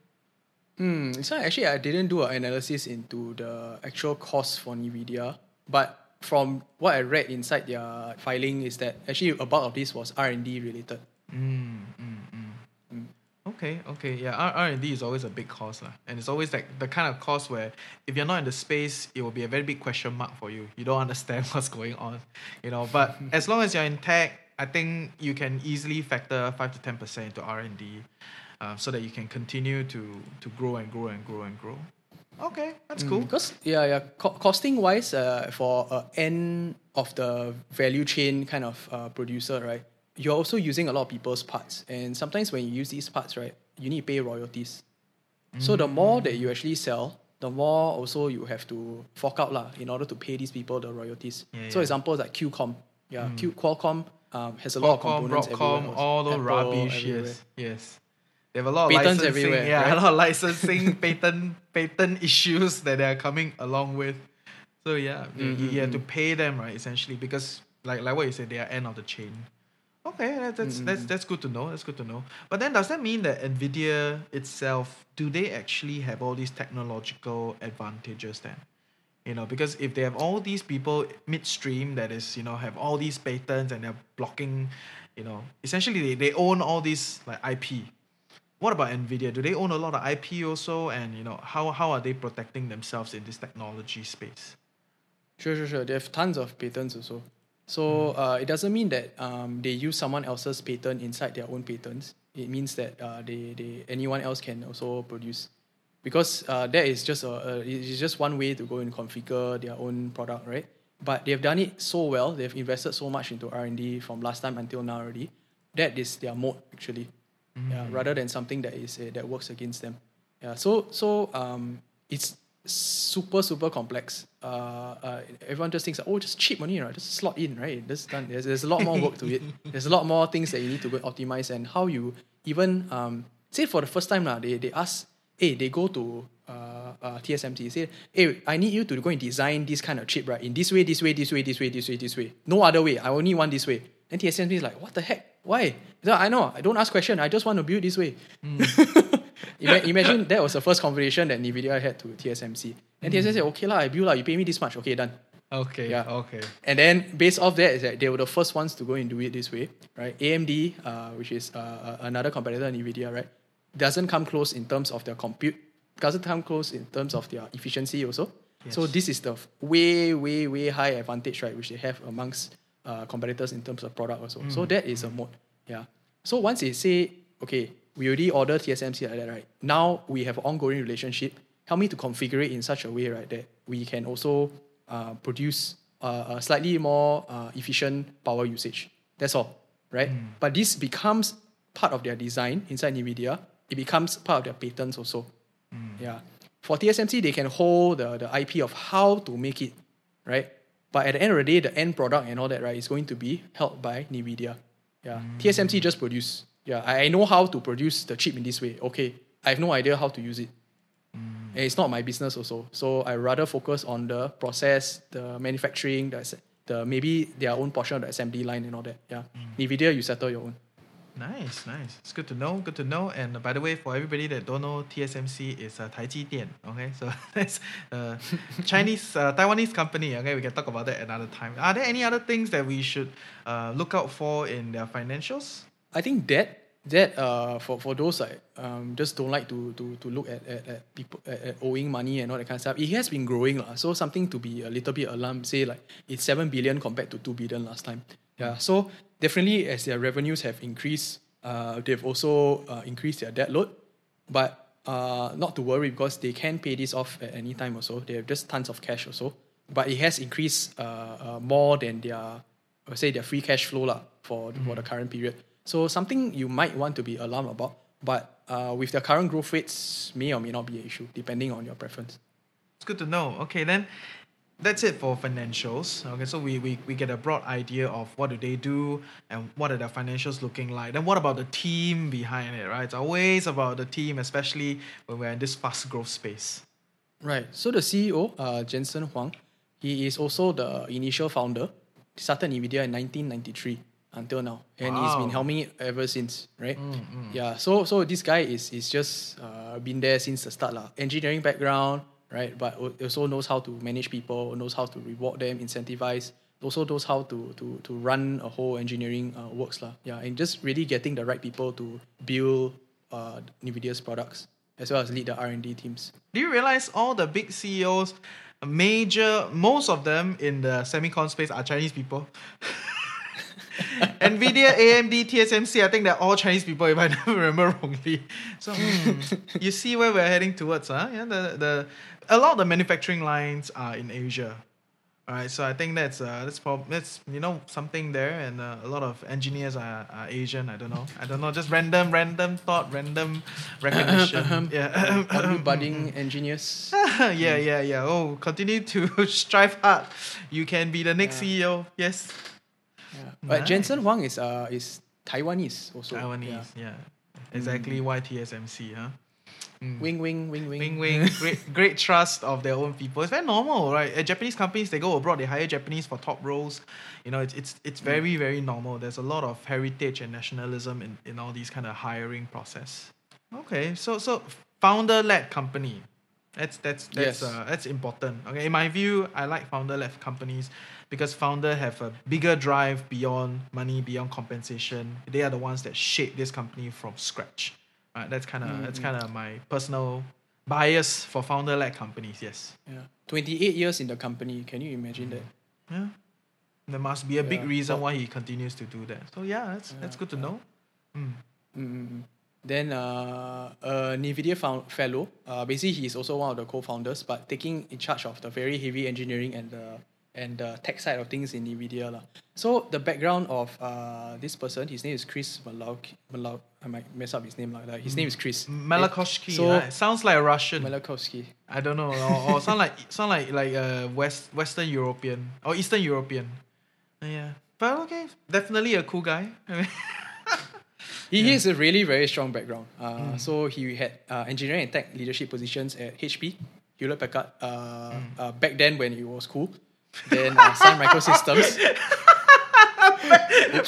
Hmm. So actually, I didn't do an analysis into the actual cost for Nvidia, but from what I read inside their filing is that actually a bulk of this was R and D related. Mm, mm, mm. Okay, okay, yeah. R R and D is always a big cost, lah, and it's always like the kind of cost where if you're not in the space, it will be a very big question mark for you. You don't *laughs* understand what's going on, you know. But *laughs* as long as you're in tech, I think you can easily factor five to ten percent into R and D, uh, so that you can continue to to grow and grow and grow and grow. Okay, that's cool. Because yeah, yeah, co- costing wise, uh, for a end of the value chain kind of uh, producer, right? You're also using a lot of people's parts, and sometimes when you use these parts, right, you need to pay royalties. So the more that you actually sell, the more also you have to fork out lah in order to pay these people the royalties. Yeah, so yeah. examples like QCOM, yeah, Q Qualcomm um, has a lot of Qualcomm, components Broadcom, everywhere. all the Apple rubbish. everywhere. Yes, yes. They have a lot of Patents licensing. everywhere, yeah, right? a lot of licensing, *laughs* patent, patent issues that they are coming along with. So yeah, you- you, you have to mm-hmm. pay them right essentially because like like what you said, they are end of the chain. Okay, that, that's mm-hmm. that's that's good to know. That's good to know. But then does that mean that Nvidia itself do they actually have all these technological advantages then? You know, because if they have all these people midstream that is, you know, have all these patents and they're blocking, you know, essentially they, they own all these like IP. What about Nvidia? Do they own a lot of IP also? And you know, how how are they protecting themselves in this technology space? Sure, sure, sure. They have tons of patents also. So Hmm. uh, it doesn't mean that um, they use someone else's patent inside their own patents. It means that uh, they, they anyone else can also produce, because uh, that is just a, a it's just one way to go and configure their own product, right? But they have done it so well. They've invested so much into R and D from last time until now already. That is their moat actually, yeah. Rather than something that is uh, that works against them. Yeah. So so um, it's super super complex. Uh, uh, everyone just thinks, oh, just cheap money, right? Just slot in, right? Just done. There's, there's a lot more work to it. *laughs* There's a lot more things that you need to go optimize and how you even um, say for the first time now they they ask, hey, they go to uh, uh, TSMC say, hey, I need you to go and design this kind of chip, right? In this way, this way, this way, this way, this way, this way. No other way. I only want this way. Then TSMC is like, what the heck? Why? So I know. I don't ask question. I just want to build this way. *laughs* Ima- Imagine that was the first conversation that NVIDIA had to TSMC. And TSMC said, okay, lah, I build, lah, you pay me this much. Okay, done. Okay. Yeah. Okay. And then based off that is that they were the first ones to go and do it this way, right? AMD, uh, which is uh, another competitor in NVIDIA, right, doesn't come close in terms of their compute, doesn't come close in terms of their efficiency also. So this is the way, way, way high advantage, right, which they have amongst uh, competitors in terms of product also. So that is a moat. Yeah. So once they say, okay, we already order TSMC like that, right? Now we have ongoing relationship. Help me to configure it in such a way, right, that we can also uh, produce uh, a slightly more uh, efficient power usage. That's all, right? But this becomes part of their design inside NVIDIA. It becomes part of their patents also. Yeah. For TSMC, they can hold the, the IP of how to make it, right? But at the end of the day, the end product and all that, right, is going to be held by NVIDIA. Yeah. Hmm. TSMC just produce. Yeah, I know how to produce the chip in this way. Okay. I have no idea how to use it. Hmm. And it's not my business also. So I rather focus on the process, the manufacturing, the, the maybe their own portion of the assembly line and all that. Yeah. Hmm. NVIDIA, you settle your own. Nice, nice. It's good to know. Good to know. And uh, by the way, for everybody that don't know, TSMC is uh, Taiji. Okay, so *laughs* that's a Chinese uh, Taiwanese company. Okay, we can talk about that another time. Are there any other things that we should uh, look out for in their financials? I think that that uh for, for those like um just don't like to to, to look at, at, at people at, at owing money and all that kind of stuff. It has been growing lah. So something to be a little bit alarmed. Say like it's seven billion compared to two billion last time. Yeah. So definitely as their revenues have increased, uh they've also uh, increased their debt load. But uh not to worry because they can pay this off at any time also. They have just tons of cash also. But it has increased uh, uh more than their I would say their free cash flow lah for, for the current period. So something you might want to be alarmed about, but uh, with the current growth rates, may or may not be an issue depending on your preference. It's good to know. Okay, then that's it for financials. Okay, so we, we, we get a broad idea of what do they do and what are their financials looking like. Then what about the team behind it, right? It's always about the team, especially when we're in this fast growth space. Right. So the CEO, uh, Jensen Huang, he is also the initial founder. He started NVIDIA in 1993 until now, and he's been Wow. helming it ever since. Right. Yeah. So so this guy is is just uh, been there since the start lah. Engineering background, right? But also knows how to manage people, knows how to reward them, incentivize. Also knows how to to to run a whole engineering uh, works lah. Yeah, and just really getting the right people to build uh, NVIDIA's products as well as lead the R and D teams. Do you realize all the big CEOs, major, most of them in the semicon space are Chinese people? *laughs* Nvidia, AMD, TSMC, I think they're all Chinese people if I never *laughs* remember wrongly. So hmm, you see where we're heading towards, huh? Yeah, the, the a lot of the manufacturing lines are in Asia. All right, so I think that's uh, that's prob- that's you know something there, and uh, a lot of engineers are, are Asian. I don't know, I don't know, just random, random thought, random *coughs* recognition. yeah, All *laughs* you budding engineers. *laughs* yeah, yeah, yeah. Oh, continue to *laughs* strive hard. You can be the next CEO. Yes. Yeah. But Nice. Jensen Huang is uh is Taiwanese also. Taiwanese. Yeah. Yeah. Exactly why TSMC, huh? Wing wing wing wing. Wing wing. *laughs* great great trust of their own people. It's very normal, right? Uh, Japanese companies they go abroad, they hire Japanese for top roles. You know, it's it's it's very, very normal. There's a lot of heritage and nationalism in, in all these kind of hiring process. Okay, so so founder led company. That's that's that's Yes. uh, that's important. Okay, in my view, I like founder led companies because founder have a bigger drive beyond money, beyond compensation. They are the ones that shape this company from scratch. Right, that's kind of that's kind of my personal bias for founder led companies. Yes. Yeah. Twenty eight years in the company. Can you imagine that? Yeah. There must be a big Yeah. reason Well- why he continues to do that. So yeah, that's that's good to know. Mm. Mm-mm. Then uh, a NVIDIA found fellow. Uh, basically, he is also one of the co-founders, but taking in charge of the very heavy engineering and the and the tech side of things in NVIDIA. lah. So the background of uh, this person, his name is Chris Malauk. Malauk I might mess up his name. Like, like his name is Chris. Malakoski. So- right? Sounds like a Russian. Malakowski. I don't know, or, or sound like *laughs* sound like like uh, West Western European or Eastern European. Yeah, but okay, definitely a cool guy. *laughs* He has a really very strong background. Uh, So he had uh, engineering and tech leadership positions at HP, Hewlett Packard. Uh, uh, back then when it was cool. Then uh, Sun Microsystems.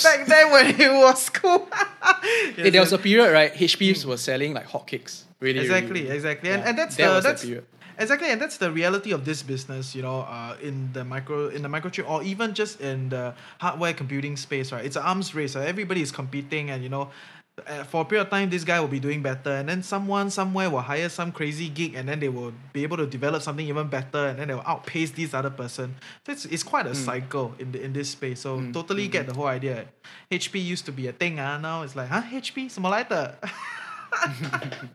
Back then when it was cool. Hey, there was a period, right? HP was selling like hotcakes. Really, really, exactly, really. exactly, and, Yeah, and that's that the that's period. exactly, and that's the reality of this business. You know, uh, in the micro in the microchip or even just in the hardware computing space, right? It's an arms race. Right? Everybody is competing, and you know. Uh, for a period of time, this guy will be doing better, and then someone somewhere will hire some crazy geek, and then they will be able to develop something even better, and then they will outpace this other person. So it's, it's quite a cycle in the in this space. So totally get the whole idea. HP used to be a thing, ah. Now it's like, huh, HP, 什么来的? *laughs* *laughs*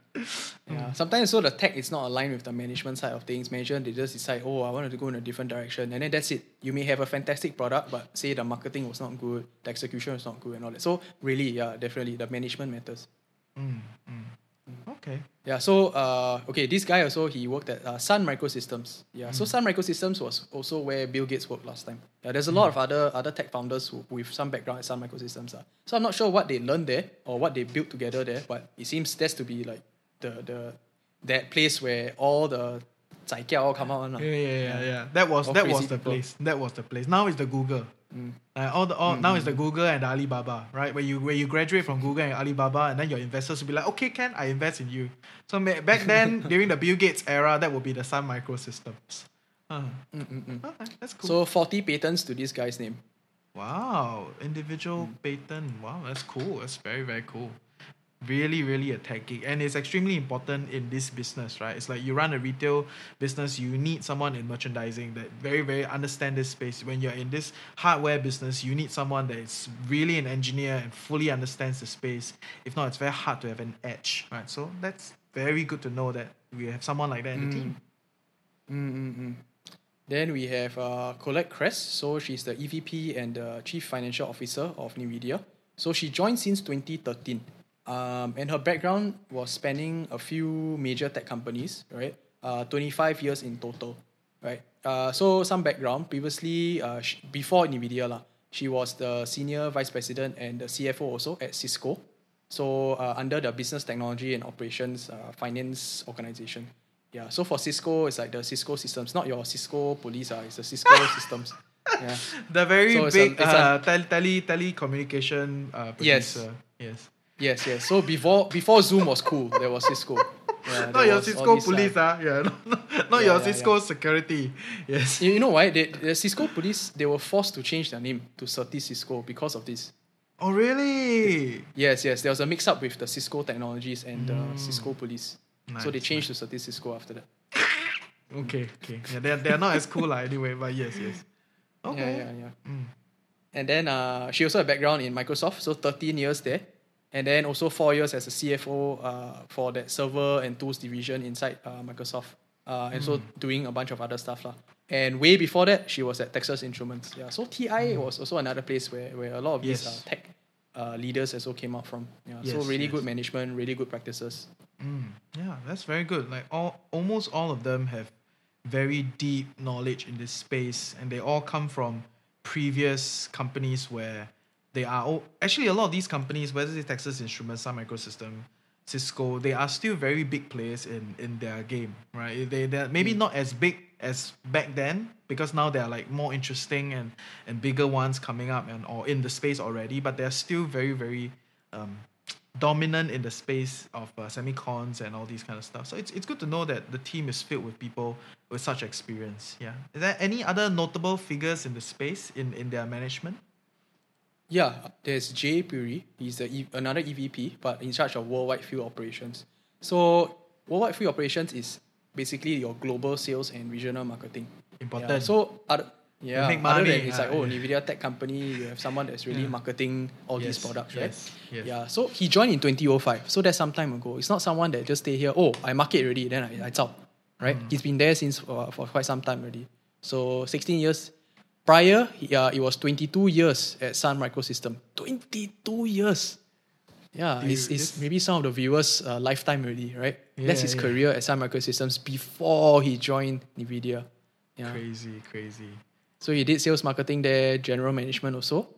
Yeah. Sometimes so the tech is not aligned with the management side of things. Management they just decide, oh, I wanted to go in a different direction, and then that's it. You may have a fantastic product, but say the marketing was not good, the execution was not good, and all that. So really, yeah, definitely the management matters. Mm, mm. Okay. Yeah. So uh, okay, this guy also he worked at uh, Sun Microsystems. Yeah. So Sun Microsystems was also where Bill Gates worked last time. Yeah. There's a lot of other other tech founders who, with some background at Sun Microsystems. Uh. So I'm not sure what they learned there or what they built together there, but it seems that's to be like the the that place where all the 仔 all come out. Lah. Yeah, yeah, yeah, yeah. That was All that was the people. place. That was the place. Now it's the Google. Mm. Uh, all the all, now is the Google and the Alibaba, right? Where you where you graduate from Google and Alibaba, and then your investors will be like, okay, Ken, I invest in you. So back *laughs* then, during the Bill Gates era, that would be the Sun Microsystems. Uh, okay, that's cool. So 40 patents to this guy's name. wow, individual patent. Wow, that's cool. That's very very cool. Really, really a tech and it's extremely important in this business, right? It's like you run a retail business, you need someone in merchandising that very, very understand this space. When you're in this hardware business, you need someone that is really an engineer and fully understands the space. If not, it's very hard to have an edge, right? So that's very good to know that we have someone like that in the mm. team. Mm-mm-mm. Then we have uh, Colette Kress. So she's the EVP and the Chief Financial Officer of NVIDIA. So she joined since 2013. Um, and her background was spanning a few major tech companies, right? Uh, 25 years in total, right? Uh, so some background. Previously, uh, sh- before NVIDIA, lah, she was the Senior Vice President and the CFO also at Cisco. So uh, under the Business Technology and Operations uh, Finance Organization. Yeah, so for Cisco, it's like the Cisco systems, not your Cisco police, uh, it's the Cisco *laughs* systems. Yeah. The very So a- big it's a- uh, tel- tele telecommunication uh, Yes. Yes. Yes, yes. So before before Zoom was cool, there was Cisco. Yeah, *laughs* Not your Cisco these, uh, police, ah. Yeah, not, *laughs* not, not Yeah, your yeah, Cisco security. Yes. You you know why? They, the Cisco police, they were forced to change their name to Certis Cisco because of this. Oh, really? Yes, yes. There was a mix up with the Cisco technologies and the Cisco police. so they Nice, changed to Certis Cisco after that. Okay, okay. Yeah, they're, they're not as cool lah anyway, but yes, yes. Okay. Yeah, yeah, yeah. And then uh, she also had a background in Microsoft, so 13 years there. And then also four years as a CFO uh, for that server and tools division inside uh, Microsoft. Uh, and so doing a bunch of other stuff. lah. And way before that, she was at Texas Instruments. Yeah, so TI was also another place where, where a lot of these Yes. uh, tech uh, leaders also came out from. Yeah, so really yes. good management, really good practices. Mm, yeah, that's very good. Like all, almost all of them have very deep knowledge in this space, and they all come from previous companies where they are. All, actually, a lot of these companies, whether it's Texas Instruments, Sun Microsystem, Cisco, they are still very big players in in their game, right? They they're maybe not as big as back then because now there are like more interesting and and bigger ones coming up and or in the space already, but they're still very very um, dominant in the space of uh, semicons and all these kind of stuff. So it's, it's good to know that the team is filled with people with such experience. Yeah. Is there any other notable figures in the space in, in their management? Yeah, there's Jay Puri. He's the e- another EVP, but in charge of worldwide field operations. So worldwide field operations is basically your global sales and regional marketing. Important. Yeah, so other, yeah, make other than it's ah, like oh. Nvidia tech company, you have someone that's really Yeah. marketing all these Yes, products, right? yes, yes. Yeah. So he joined in 2005. So that's some time ago. It's not someone that just stay here. Oh, I market already, then I I out, right? Mm. He's been there since uh, for quite some time already. So 16 years. Prior, he, uh, it was 22 years at Sun Microsystem. 22 years. Yeah, Dude, it's, it's maybe some of the viewers' uh, lifetime already, right? That's his yeah. career at Sun Microsystems before he joined NVIDIA. Yeah. Crazy, crazy. So he did sales marketing there, general management also.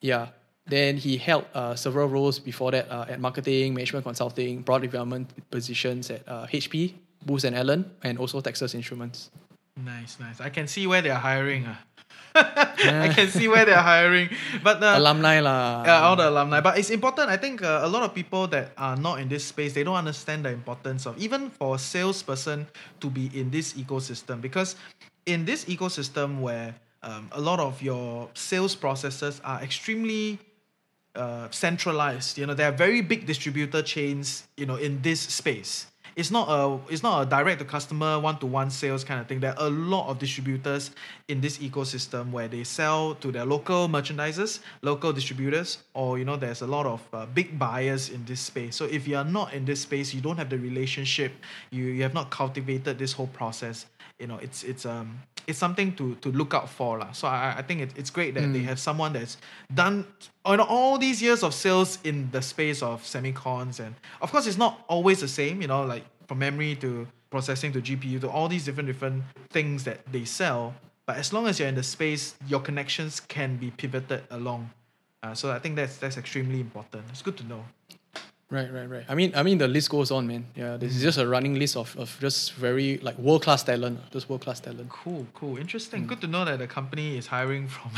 Yeah. Then he held uh, several roles before that uh, at marketing, management consulting, product development positions at uh, HP, Booz and Allen, and also Texas Instruments. Nice, nice. I can see where they're hiring. ah. *laughs* I can see where they're hiring. But uh, Alumni lah. Yeah, all the alumni. But it's important. I think uh, a lot of people that are not in this space, they don't understand the importance of even for a salesperson to be in this ecosystem because in this ecosystem where um, a lot of your sales processes are extremely uh, centralized. You know, there are very big distributor chains. You know, in this space, it's not a it's not a direct to customer one to one sales kind of thing. There are a lot of distributors in this ecosystem where they sell to their local merchandisers, local distributors, or you know, there's a lot of uh, big buyers in this space. So if you are not in this space, you don't have the relationship. You you have not cultivated this whole process. You know, it's it's um it's something to to look out for lah. So I I think it, it's great that they have someone that's done on all these years of sales in the space of semicons and of course it's not always the same. You know, like from memory to processing to GPU to all these different different things that they sell. But as long as you're in the space, your connections can be pivoted along. Uh, so I think that's that's extremely important. It's good to know. Right, right, right. I mean, I mean, the list goes on, man. Yeah, this is mm. just a running list of, of just very like world class talent, just world class talent. Cool, cool, interesting. Mm. Good to know that the company is hiring from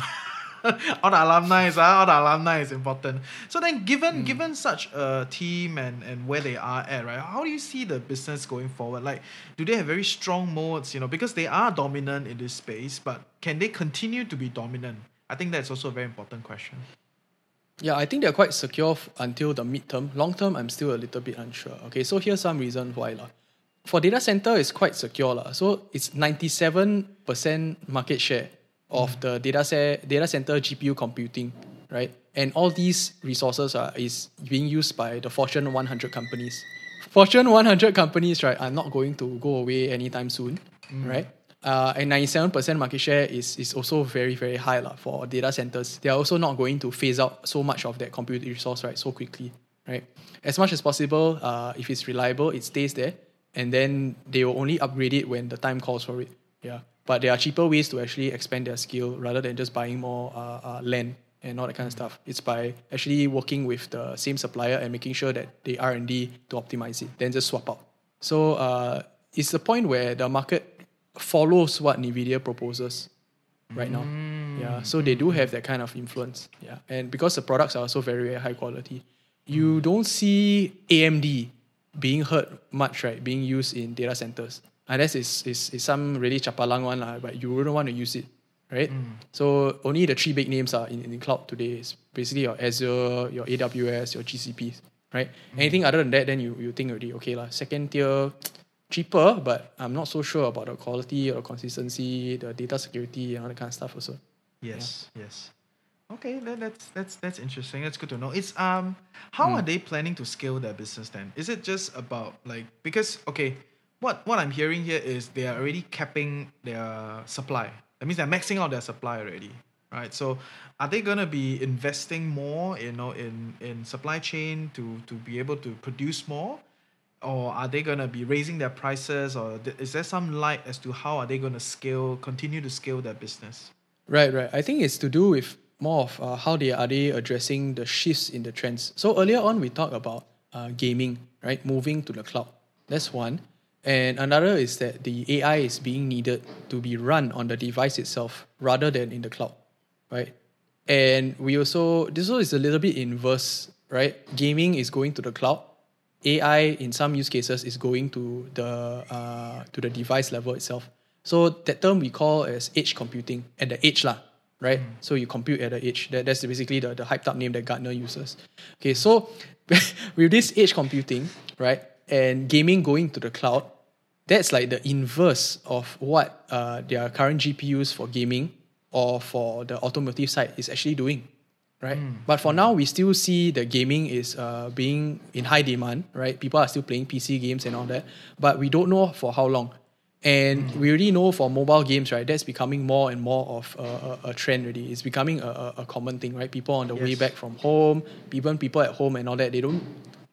*laughs* all the alumni. Ah, all the alumni is important. So then, given mm. given such a team and and where they are at, right? How do you see the business going forward? Like, do they have very strong moats? You know, because they are dominant in this space, but can they continue to be dominant? I think that's also a very important question. Yeah, I think they're quite secure f- until the midterm. Long term, I'm still a little bit unsure. Okay, so here's some reason why. lah. For data center, it's quite secure. lah. So it's 97% market share of the data, se- data center GPU computing, right? And all these resources are is being used by the Fortune 100 companies. Fortune 100 companies, right, are not going to go away anytime soon, mm. right? Uh, and 97% market share is, is also very, very high lah, for data centers. They are also not going to phase out so much of that compute resource right, so quickly. Right? As much as possible, uh, if it's reliable, it stays there. And then they will only upgrade it when the time calls for it. Yeah. But there are cheaper ways to actually expand their skill rather than just buying more uh, uh, land and all that kind of stuff. It's by actually working with the same supplier and making sure that they R&D to optimize it, then just swap out. So uh, it's the point where the market follows what NVIDIA proposes right now. Mm. Yeah, so they do have that kind of influence. Yeah, and because the products are also very, very high quality, you mm. don't see AMD being heard much, right? Being used in data centers. Unless it's, it's, it's some really chapalang one, lah, but you wouldn't want to use it, right? Mm. So only the three big names are in, in cloud today. It's basically your Azure, your AWS, your GCP, right? Anything other than that, then you, you think already, okay, lah, second tier, cheaper, but I'm not so sure about the quality or consistency, the data security, and all that kind of stuff also. Yes, yes. Okay, that, that's that's that's interesting. That's good to know. It's um, how are they planning to scale their business then? Is it just about like because okay, what what I'm hearing here is they are already capping their supply. That means they're maxing out their supply already, right? So, are they gonna be investing more, you know, in in supply chain to to be able to produce more? Or are they going to be raising their prices or is there some light as to how are they going to scale continue to scale their business Right, right. I think it's to do with more of uh, how they are they addressing the shifts in the trends. So earlier on, we talked about uh, gaming, right, moving to the cloud. That's one, and another is that the AI is being needed to be run on the device itself rather than in the cloud, right? And we also this is a little bit inverse, right? Gaming is going to the cloud. AI in some use cases is going to the uh, to the device level itself. So that term we call as edge computing at the edge lah, right? So you compute at the edge. That, that's basically the, the hyped up name that Gartner uses. Okay, so *laughs* with this edge computing, right, and gaming going to the cloud, that's like the inverse of what uh, their current GPUs for gaming or for the automotive side is actually doing, right? Hmm. But for hmm. now, we still see the gaming is uh, being in high demand, right? People are still playing PC games and all that, but we don't know for how long. And hmm. we already know for mobile games, right, that's becoming more and more of a, a, a trend already. It's becoming a, a, a common thing, right? People on the way back from home, even people at home and all that, they don't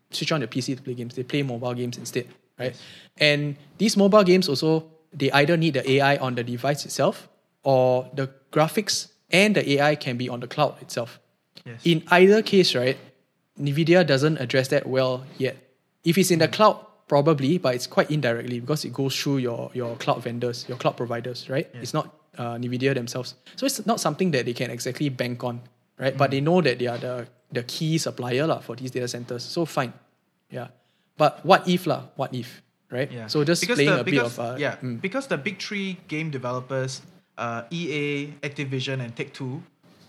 switch on the PC to play games. They play mobile games instead, right? And these mobile games also, they either need the AI on the device itself or the graphics and the AI can be on the cloud itself. Yes. In either case, right, NVIDIA doesn't address that well yet. If it's in the cloud, probably, but it's quite indirectly because it goes through your, your cloud vendors, your cloud providers, right? It's not uh, NVIDIA themselves. So it's not something that they can exactly bank on, right? But they know that they are the, the key supplier lah, for these data centers. So fine. Yeah. But what if lah? What if? Right? Yeah. So just Because playing the- a because, bit of uh, yeah, mm. because the big three game developers, uh, EA, Activision, and Take Two,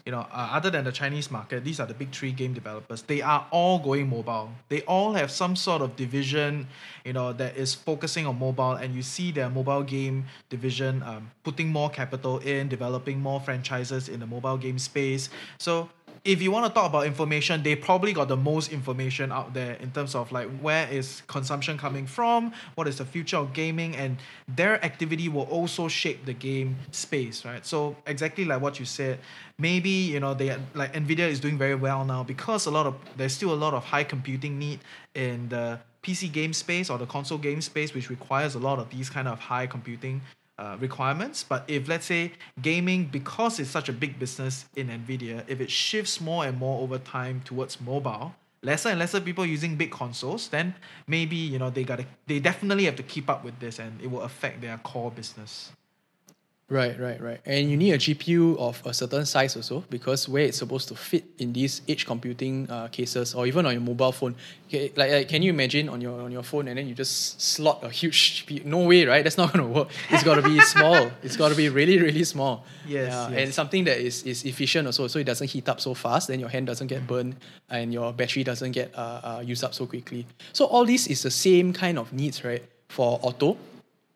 you know, uh, other than the Chinese market, these are the big three game developers. They are all going mobile. They all have some sort of division, you know, that is focusing on mobile, and you see their mobile game division um, putting more capital in, developing more franchises in the mobile game space. So if you want to talk about information, they probably got the most information out there in terms of like where is consumption coming from, what is the future of gaming, and their activity will also shape the game space, right? So exactly like what you said, maybe you know they like Nvidia is doing very well now because a lot of there's still a lot of high computing need in the PC game space or the console game space, which requires a lot of these kind of high computing uh, requirements. But if let's say gaming, because it's such a big business in Nvidia, if it shifts more and more over time towards mobile, lesser and lesser people using big consoles, then maybe you know they gotta they definitely have to keep up with this, and it will affect their core business. Right, right, right. And you need a GPU of a certain size also because where it's supposed to fit in these edge computing uh, cases or even on your mobile phone. Okay, like, like, can you imagine on your on your phone and then you just slot a huge GPU? No way, right? That's not *laughs* going to work. It's got to be small. It's got to be really, really small. Yes, yes. And something that is, is efficient also, so it doesn't heat up so fast. Then your hand doesn't get burned and your battery doesn't get uh, uh, used up so quickly. So all this is the same kind of needs, right? For auto,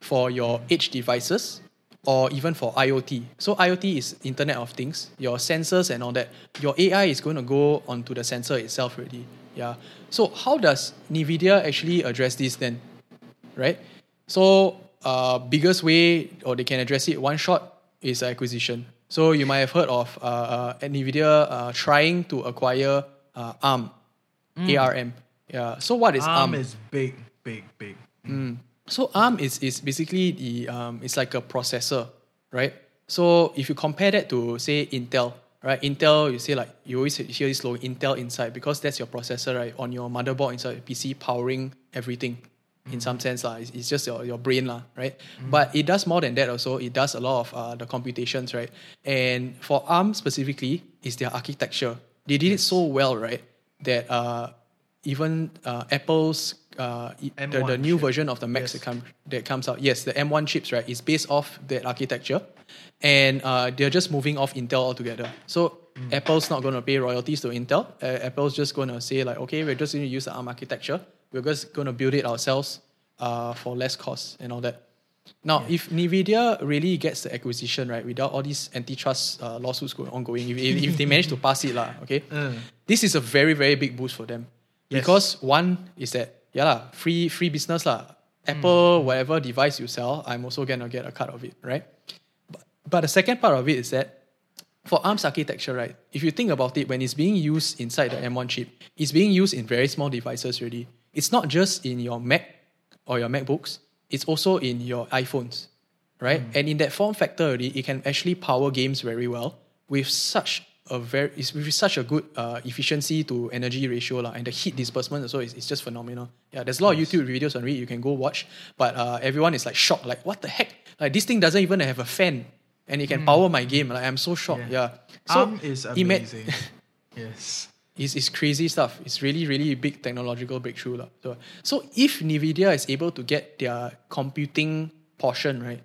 for your edge devices, or even for IoT. So IoT is Internet of Things, your sensors and all that. Your AI is going to go onto the sensor itself already. Yeah. So how does NVIDIA actually address this then? Right? So uh, biggest way or they can address it one shot is acquisition. So you might have heard of uh, uh, NVIDIA uh, trying to acquire uh, ARM, ARM. Yeah. So what is ARM ARM? is big, big, big. So ARM is, is basically the um, it's like a processor, right? So if you compare that to say Intel, right? Intel, you say like you always hear this slogan Intel Inside because that's your processor, right? On your motherboard inside your PC, powering everything. In some sense, lah, it's, it's just your, your brain, right? But it does more than that. Also, it does a lot of uh, the computations, right? And for ARM specifically, is their architecture. They did it so well, right? That uh, even uh, Apple's uh, the, the new chip. version of the Mac Yes. that, come, that comes out, yes, the M1 chips, right, is based off that architecture, and uh, they're just moving off Intel altogether. So Mm. Apple's not going to pay royalties to Intel. Uh, Apple's just going to say like, okay, we're just going to use the ARM architecture. We're just going to build it ourselves uh, for less cost and all that. Now, if Nvidia really gets the acquisition right, without all these antitrust uh, lawsuits going ongoing, if, if, if they manage to pass it, lah, okay, *laughs* Mm. this is a very very big boost for them Yes. because one is that yeah lah, free free business lah. Mm. Apple whatever device you sell, I'm also gonna get a cut of it, right? But, but the second part of it is that for ARM's architecture, right? If you think about it, when it's being used inside the M1 chip, it's being used in very small devices already. It's not just in your Mac or your MacBooks, it's also in your iPhones, right? And in that form factor already, it can actually power games very well with such a very it's with such a good uh, efficiency to energy ratio lah, and the heat disbursement also is, is just phenomenal. Yeah, there's a lot of YouTube videos on it you can go watch, but uh, everyone is like shocked, like what the heck? Like this thing doesn't even have a fan, and it can power my game. Like I'm so shocked. Yeah. So ARM is ima- amazing. *laughs* yes. it's, it's crazy stuff. It's really, really big technological breakthrough. lah. So, so if NVIDIA is able to get their computing portion, right,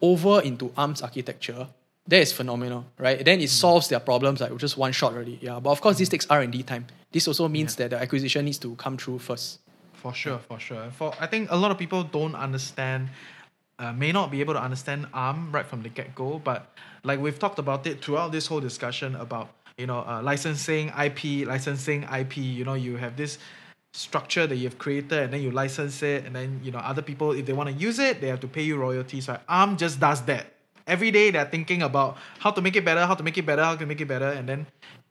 over into ARM's architecture, that is phenomenal, right? Then it solves their problems like just one shot already. Yeah. But of course, this takes R&D time. This also means that the acquisition needs to come through first. For sure, for sure. For I think a lot of people don't understand, uh, may not be able to understand ARM right from the get go. But like we've talked about it throughout this whole discussion about you know uh, licensing IP, licensing IP. You know you have this structure that you've created and then you license it and then you know other people if they want to use it they have to pay you royalties right arm just does that every day they're thinking about how to make it better how to make it better how to make it better and then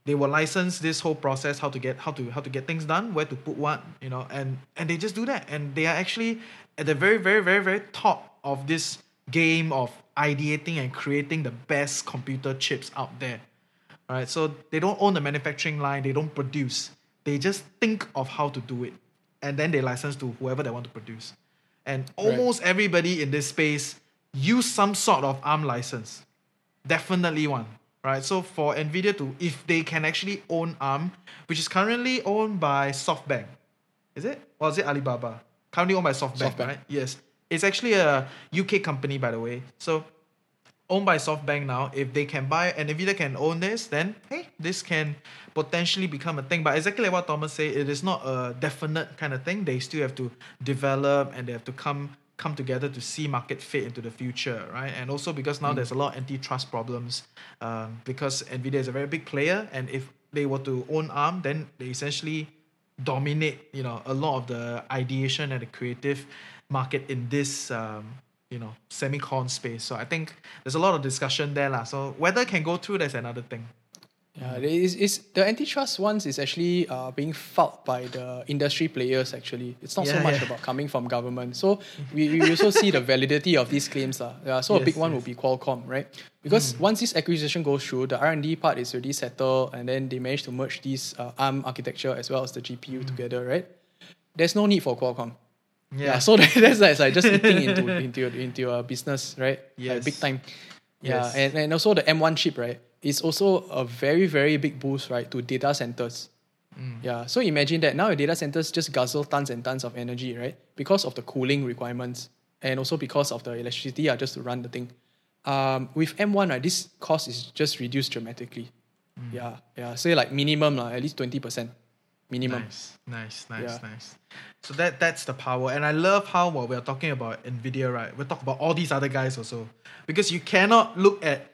they will license this whole process how to get how to how to get things done where to put what you know and and they just do that. And they are actually at the very very very very top of this game of ideating and creating the best computer chips out there. Right so they don't own the manufacturing line they don't produce. They just think of how to do it. And then they license to whoever they want to produce. And almost everybody in this space use some sort of arm license. Definitely one right? So for nvidia to if they can actually own arm which is currently owned by softbank is it? Or is it alibaba? Currently owned by softbank, SoftBank. right? Yes. It's actually a uk company by the way. So owned by softbank now. If they can buy and nvidia can own this then hey this can potentially become a thing. But exactly like what thomas said it is not a definite kind of thing. They still have to develop and they have to come come together to see market fit into the future, right? And also because now there's a lot of antitrust problems, um, because Nvidia is a very big player, and if they were to own ARM, then they essentially dominate, you know, a lot of the ideation and the creative market in this, um, you know, semicon space. So I think there's a lot of discussion there, lah. So whether it can go through, that's another thing. Yeah, it is, is the antitrust ones is actually uh, being fought by the industry players. Actually, it's not so much yeah. about coming from government. So we, we also see the validity of these claims. lah. Yeah, so a big one yes. will be Qualcomm, right? Because once this acquisition goes through, the R and D part is already settled, and then they managed to merge these uh, ARM architecture as well as the GPU together, right? There's no need for Qualcomm. Yeah, so *laughs* that, that's like, it's like just eating into into your, into your business, right? Like Yes. big time. Yeah, Yes. and, and also the M1 chip, right? Is also a very very big boost, right, to data centers. Yeah, so imagine that now your data centers just guzzle tons and tons of energy, right? Because of the cooling requirements and also because of the electricity, uh, just to run the thing. Um, with M1, right, this cost is just reduced dramatically. Yeah, yeah. Say like minimum, at least twenty percent, minimum. Nice, nice, nice, Yeah. nice. So that that's the power, and I love how while we're talking about Nvidia, right? We're talking about all these other guys also, because you cannot look at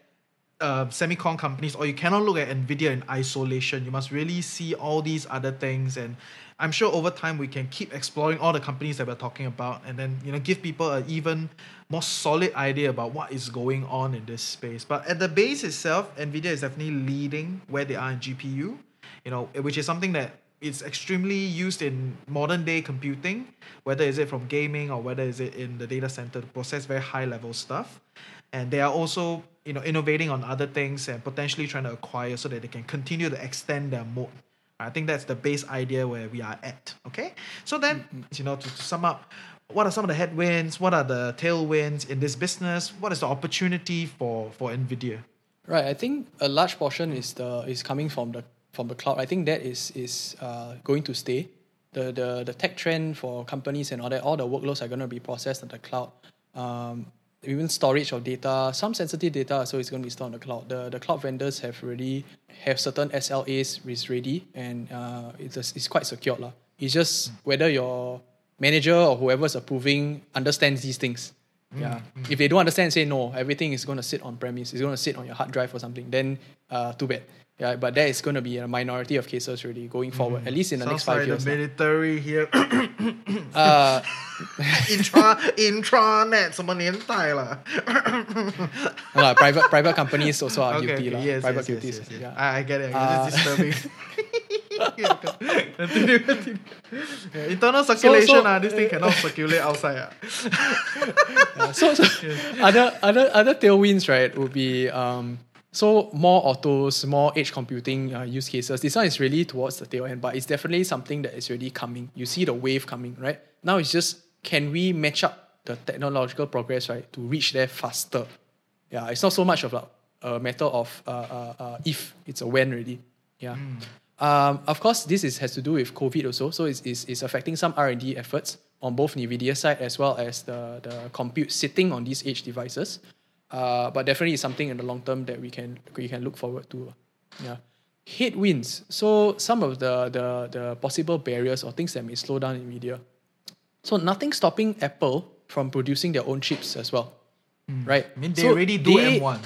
uh, semicon companies or you cannot look at Nvidia in isolation. You must really see all these other things, and I'm sure over time we can keep exploring all the companies that we're talking about, and then you know give people an even more solid idea about what is going on in this space. But at the base itself, Nvidia is definitely leading where they are in GPU you know, which is something that it's extremely used in modern day computing, whether is it from gaming or whether is it in the data center to process very high level stuff. And they are also, you know, innovating on other things and potentially trying to acquire so that they can continue to extend their moat. I think that's the base idea where we are at. Okay. So then, you know, to, to sum up, what are some of the headwinds? What are the tailwinds in this business? What is the opportunity for for Nvidia? Right. I think a large portion is the is coming from the from the cloud. I think that is is uh, going to stay. The, the the tech trend for companies and all that, all the workloads are going to be processed on the cloud. Um, even storage of data, some sensitive data, so it's going to be stored on the cloud. The the cloud vendors have already have certain SLAs is ready, and uh, it's a, it's quite secure lah. It's just whether your manager or whoever's approving understands these things. Yeah. If they don't understand, say no, everything is going to sit on premise. It's going to sit on your hard drive or something. Then, uh, too bad. Yeah, but that is going to be a minority of cases really going forward, at least in the Sounds next five like years. the military here. *coughs* Uh, intra intranet 什么年代了 *laughs* no lah, private private companies also are okay, guilty okay, lah. yes, private yes, yes, guilties. yes, yes. Yeah. I, I get it. I get Uh, it. It's disturbing. *laughs* Yeah, continue, continue. Yeah, internal circulation, so- ah, this thing cannot circulate outside. ah. Yeah, *laughs* so, so other other other tailwinds right would be um so more autos, more edge computing uh, use cases. This one is really towards the tail end, but it's definitely something that is really coming. You see the wave coming, right? Now it's just can we match up the technological progress right to reach there faster? Yeah, it's not so much of a, a matter of uh, uh, uh, if it's a when really. Yeah. Um, of course, this is, has to do with COVID also, so it's, it's, it's affecting some R and D efforts on both Nvidia side as well as the, the compute sitting on these edge devices. Uh, but definitely it's something in the long term that we can we can look forward to. Yeah. Headwinds. So some of the, the the possible barriers or things that may slow down Nvidia. So nothing stopping Apple from producing their own chips as well. Hmm. Right? I mean, they So already do they- M1.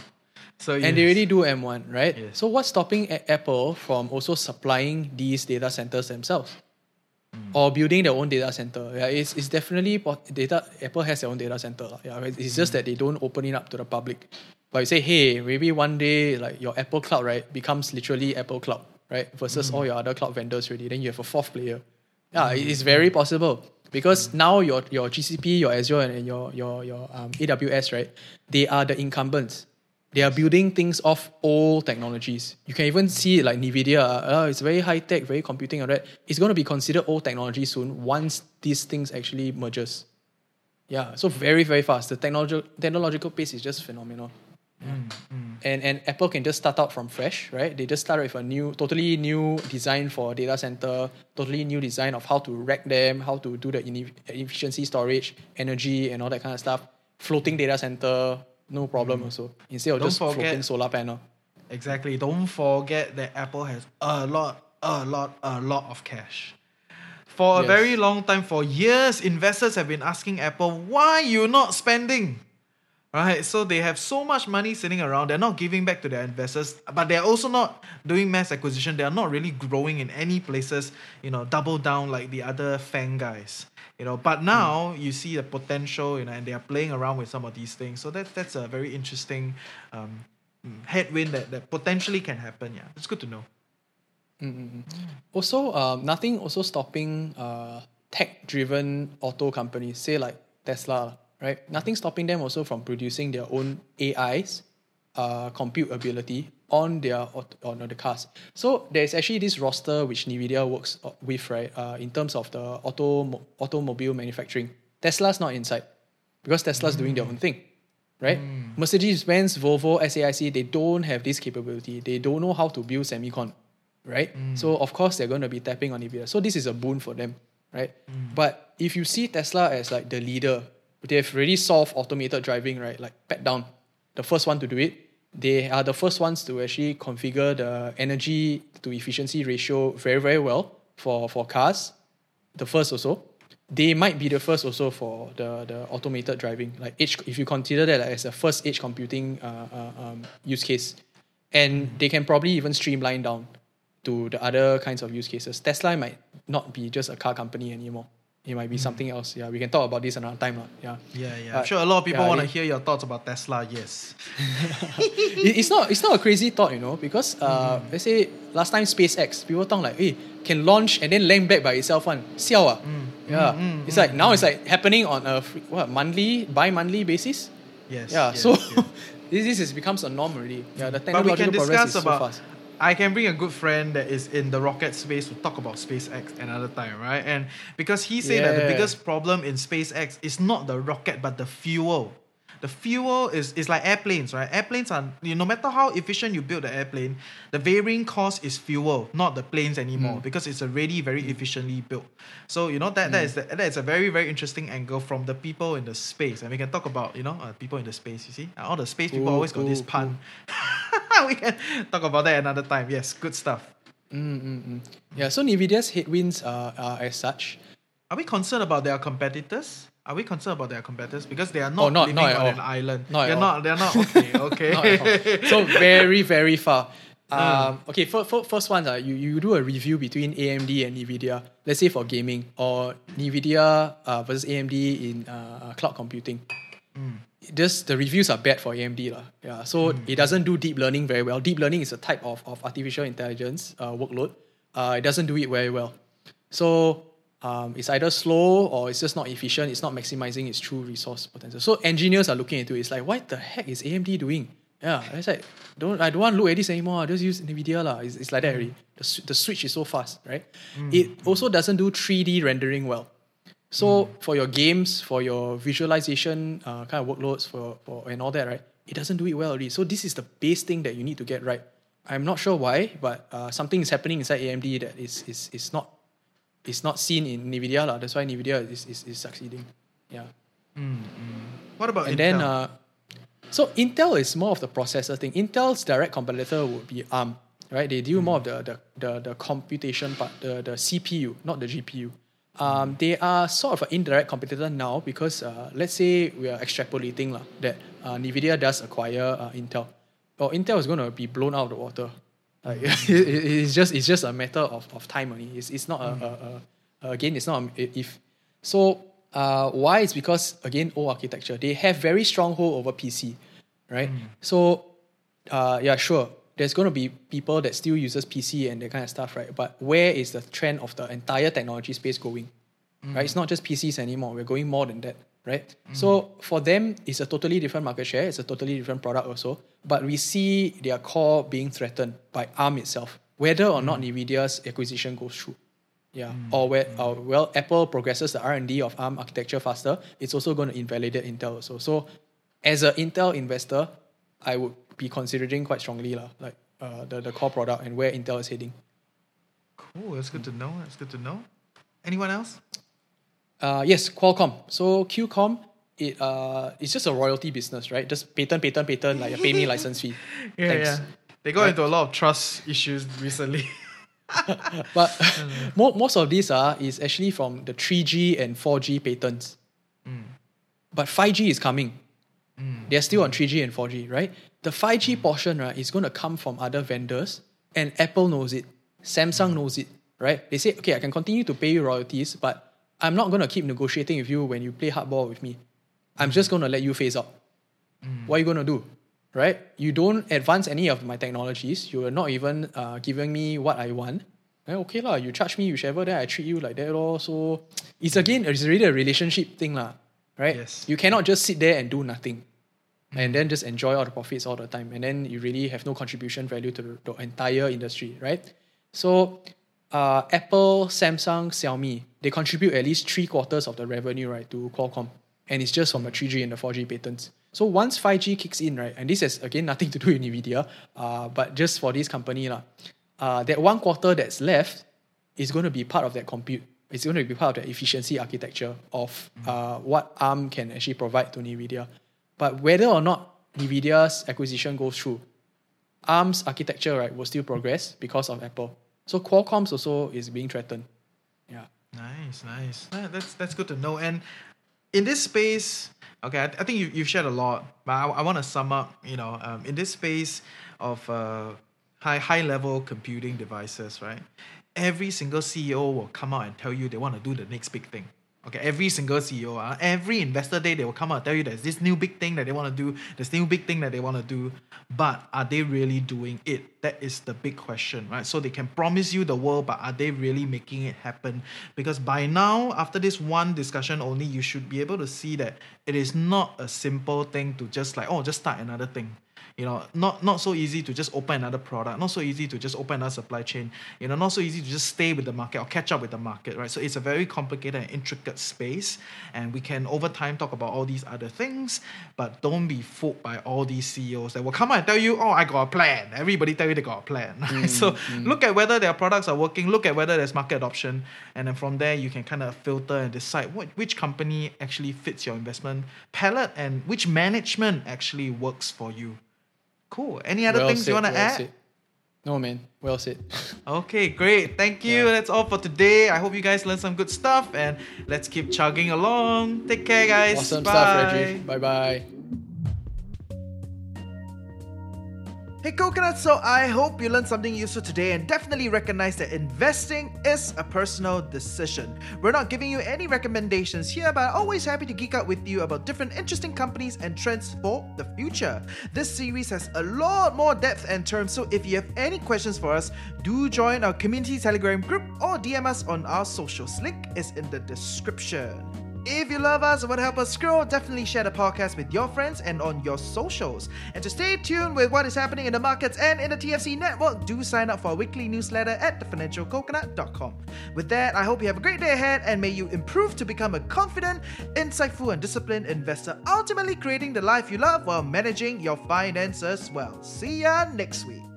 So and they already do M1, right? Yes. So what's stopping A- Apple from also supplying these data centers themselves? Hmm. or building their own data center. Yeah, it's, it's definitely data. Apple has their own data center. Yeah, it's it's just hmm. that they don't open it up to the public. But you say, hey, maybe one day like your Apple Cloud right becomes literally Apple Cloud right versus all your other cloud vendors already. Then you have a fourth player. Yeah, it- it's very possible because now your your GCP, your Azure, and, your your your um, AWS right, they are the incumbents. They are building things off old technologies. You can even see like NVIDIA. Uh, it's very high tech, very computing and that. It's going to be considered old technology soon once these things actually merges. Yeah, so very, very fast. The technological technological pace is just phenomenal. And and Apple can just start out from fresh, right? They just start with a new, totally new design for data center, totally new design of how to rack them, how to do the efficiency storage, energy, and all that kind of stuff. Floating data center, no problem mm. also. Instead of Don't just floating solar panel. Exactly. Don't forget that Apple has a lot, a lot, a lot of cash. For a Yes. very long time, for years, investors have been asking Apple, why you not spending? Right? So they have so much money sitting around. They're not giving back to their investors, but they're also not doing mass acquisition. They're not really growing in any places, you know, double down like the other FANG guys. You know, but now you see the potential, you know, and they are playing around with some of these things. So that that's a very interesting um, headwind that, that potentially can happen. Yeah, it's good to know. Also, um, nothing also stopping uh, tech-driven auto companies, say like Tesla, right? Nothing stopping them also from producing their own AIs, uh, compute ability on their on the cars. So there's actually this roster which Nvidia works uh, with, right? Uh, in terms of the auto automobile manufacturing, Tesla's not inside because Tesla's doing their own thing right? Mercedes Benz, Volvo, SAIC, they don't have this capability. They don't know how to build semicon, right? So of course they're going to be tapping on Nvidia. So this is a boon for them, right? But if you see Tesla as like the leader, they've already solved automated driving, right? Like pat down, the first one to do it. They are the first ones to actually configure the energy to efficiency ratio very very well for for cars. The first also they might be the first also for the, the automated driving, like edge. If you consider that as a first edge computing uh, uh, um, use case, and they can probably even streamline down to the other kinds of use cases. Tesla might not be just a car company anymore. It might be mm-hmm. something else. Yeah, we can talk about this another time. lah. Yeah, Yeah, yeah. Uh, I'm sure a lot of people yeah, want to hear your thoughts about Tesla. Yes. *laughs* it, it's not it's not a crazy thought, you know, because uh, mm-hmm. let's say last time SpaceX, people thought like, hey, can launch and then land back by itself one. Siao ah. Mm. Yeah. Mm, mm, it's like now it's like happening on a what monthly, bi-monthly basis. Yes. Yeah. yes, so yes. *laughs* this, this is becomes a norm already. Yeah, the but we technological can progress discuss is about. so fast. I can bring a good friend that is in the rocket space to talk about SpaceX another time, right? And because he said that the biggest problem in SpaceX is not the rocket but the fuel. The fuel is, is like airplanes, right? Airplanes are you no matter how efficient you build the airplane, the varying cost is fuel, not the planes anymore, hmm. because it's already very efficiently built. So you know that that hmm. is the, that is a very very interesting angle from the people in the space, and we can talk about you know uh, people in the space. You see, Uh, all the space people Cool, always got this pun. *laughs* we can talk about that another time. Yes, good stuff. Hmm, yeah. So Nvidia's headwinds are, are as such. Are we concerned about their competitors? Are we concerned about their competitors because they are not, Oh, not- living not on all. an island? Not they're not. They're not. Okay. *laughs* Okay. Not so very very far. Mm. Um, okay, for, for, first one, uh, you, you do a review between AMD and NVIDIA, let's say for gaming, or NVIDIA uh, versus AMD in uh, cloud computing. Mm. Just the reviews are bad for AMD. lah. Yeah, so it doesn't do deep learning very well. Deep learning is a type of, of artificial intelligence uh, workload. Uh, it doesn't do it very well. So um, it's either slow or it's just not efficient. It's not maximizing its true resource potential. So engineers are looking into it. It's like, what the heck is AMD doing? Yeah, it's like, don't I don't want to look at this anymore. I just use NVIDIA lah. It's, it's like that already. The, the switch is so fast, right? It also doesn't do 3D rendering well. So for your games, for your visualization uh, kind of workloads, for, for and all that, right? It doesn't do it well already. So this is the base thing that you need to get right. I'm not sure why, but uh, something is happening inside AMD that is is, is not is not seen in Nvidia lah. That's why Nvidia is, is, is succeeding. Yeah. what about And Intel? then uh, so Intel is more of the processor thing. Intel's direct competitor would be ARM, right? They do more of the the, the, the computation part, the, the CPU, not the GPU. Um, they are sort of an indirect competitor now because uh, let's say we are extrapolating lah, that uh, NVIDIA does acquire uh, Intel. Well, Intel is going to be blown out of the water. Like, *laughs* it- it- it's just it's just a matter of, of time only. It's, it's not a, a, a, again, it's not a if. So uh, why? It's because again, old architecture. They have very strong hold over PC, right? So uh, yeah, sure. There's going to be people that still uses PC and that kind of stuff, right? But where is the trend of the entire technology space going? Right? It's not just PCs anymore. We're going more than that, right? Mm-hmm. So for them, it's a totally different market share. It's a totally different product also. But we see their core being threatened by ARM itself, whether or not mm-hmm. Nvidia's acquisition goes through. Yeah, mm-hmm. or where, or well, Apple progresses the R and D of ARM architecture faster. It's also going to invalidate Intel also. So, as an Intel investor, I would be considering quite strongly lah, like uh, the the core product and where Intel is heading. Cool. That's good to know. That's good to know. Anyone else? Uh, yes, Qualcomm. So QComm, it uh, it's just a royalty business, right? Just patent, patent, patent, like a pay me license fee. *laughs* Yeah, Thanks. yeah. They got into a lot of trust issues recently. *laughs* But *laughs* mm. mo- most of these are is actually from the 3G and 4G patents. Mm. But 5G is coming. Mm. They're still on 3G and 4G, right? The 5G portion, right, is going to come from other vendors, and Apple knows it. Samsung knows it, right? They say, okay, I can continue to pay you royalties, but I'm not going to keep negotiating with you when you play hardball with me. I'm just going to let you phase out. What are you going to do? Right? You don't advance any of my technologies. You are not even uh, giving me what I want. Eh, okay lah, you charge me whichever, then I treat you like that lor. So it's again, it's really a relationship thing lah, right? Yes. You cannot just sit there and do nothing, and then just enjoy all the profits all the time, and then you really have no contribution value to the, the entire industry, right? So, uh, Apple, Samsung, Xiaomi, they contribute at least three quarters of the revenue, right, to Qualcomm, and it's just from the 3G and the 4G patents. So once 5G kicks in, right, and this has again nothing to do with Nvidia, uh, but just for this company, lah, uh, that one quarter that's left is going to be part of that compute. It's going to be part of the efficiency architecture of uh, what ARM can actually provide to NVIDIA. But whether or not NVIDIA's acquisition goes through, ARM's architecture right will still progress because of Apple. So Qualcomm's also is being threatened. Yeah. Nice, nice. That- That's that's good to know. And in this space, okay, I, I think you you've shared a lot, but I, I want to sum up. You know, um, in this space of uh, high high level computing devices, right? Every single CEO will come out and tell you they want to do the next big thing. Okay, every single CEO, uh, every investor day, they will come out and tell you there's this new big thing that they want to do, this new big thing that they want to do, but are they really doing it? That is the big question, right? So they can promise you the world, but are they really making it happen? Because by now, after this one discussion only, you should be able to see that it is not a simple thing to just like, oh, just start another thing you know not not so easy to just open another product not so easy to just open another supply chain you know not so easy to just stay with the market or catch up with the market right? So it's a very complicated and intricate space and we can over time talk about all these other things but don't be fooled by all these CEOs that will come out and tell you oh I got a plan. Everybody tell you they got a plan *laughs* right? so mm-hmm, mm-hmm. look at whether their products are working look at whether there's market adoption and then from there you can kind of filter and decide what which company actually fits your investment palette and which management actually works for you Cool. Any other Well things you want to well add? said. No man, well said. Okay, great. Thank you. Yeah. That's all for today. I hope you guys learned some good stuff and let's keep chugging along. Take care, guys. awesome Bye. stuff, Reggie. Bye bye. Hey Coconut, so I hope you learned something useful today and definitely recognize that investing is a personal decision. We're not giving you any recommendations here, but always happy to geek out with you about different interesting companies and trends for the future. This series has a lot more depth and terms, so if you have any questions for us, do join our community Telegram group or DM us on our socials. Link is in the description. If you love us and want to help us grow, definitely share the podcast with your friends and on your socials. And to stay tuned with what is happening in the markets and in the TFC network, do sign up for our weekly newsletter at thefinancialcoconut.com. With that, I hope you have a great day ahead and may you improve to become a confident, insightful, and disciplined investor, ultimately creating the life you love while managing your finances well. See ya next week.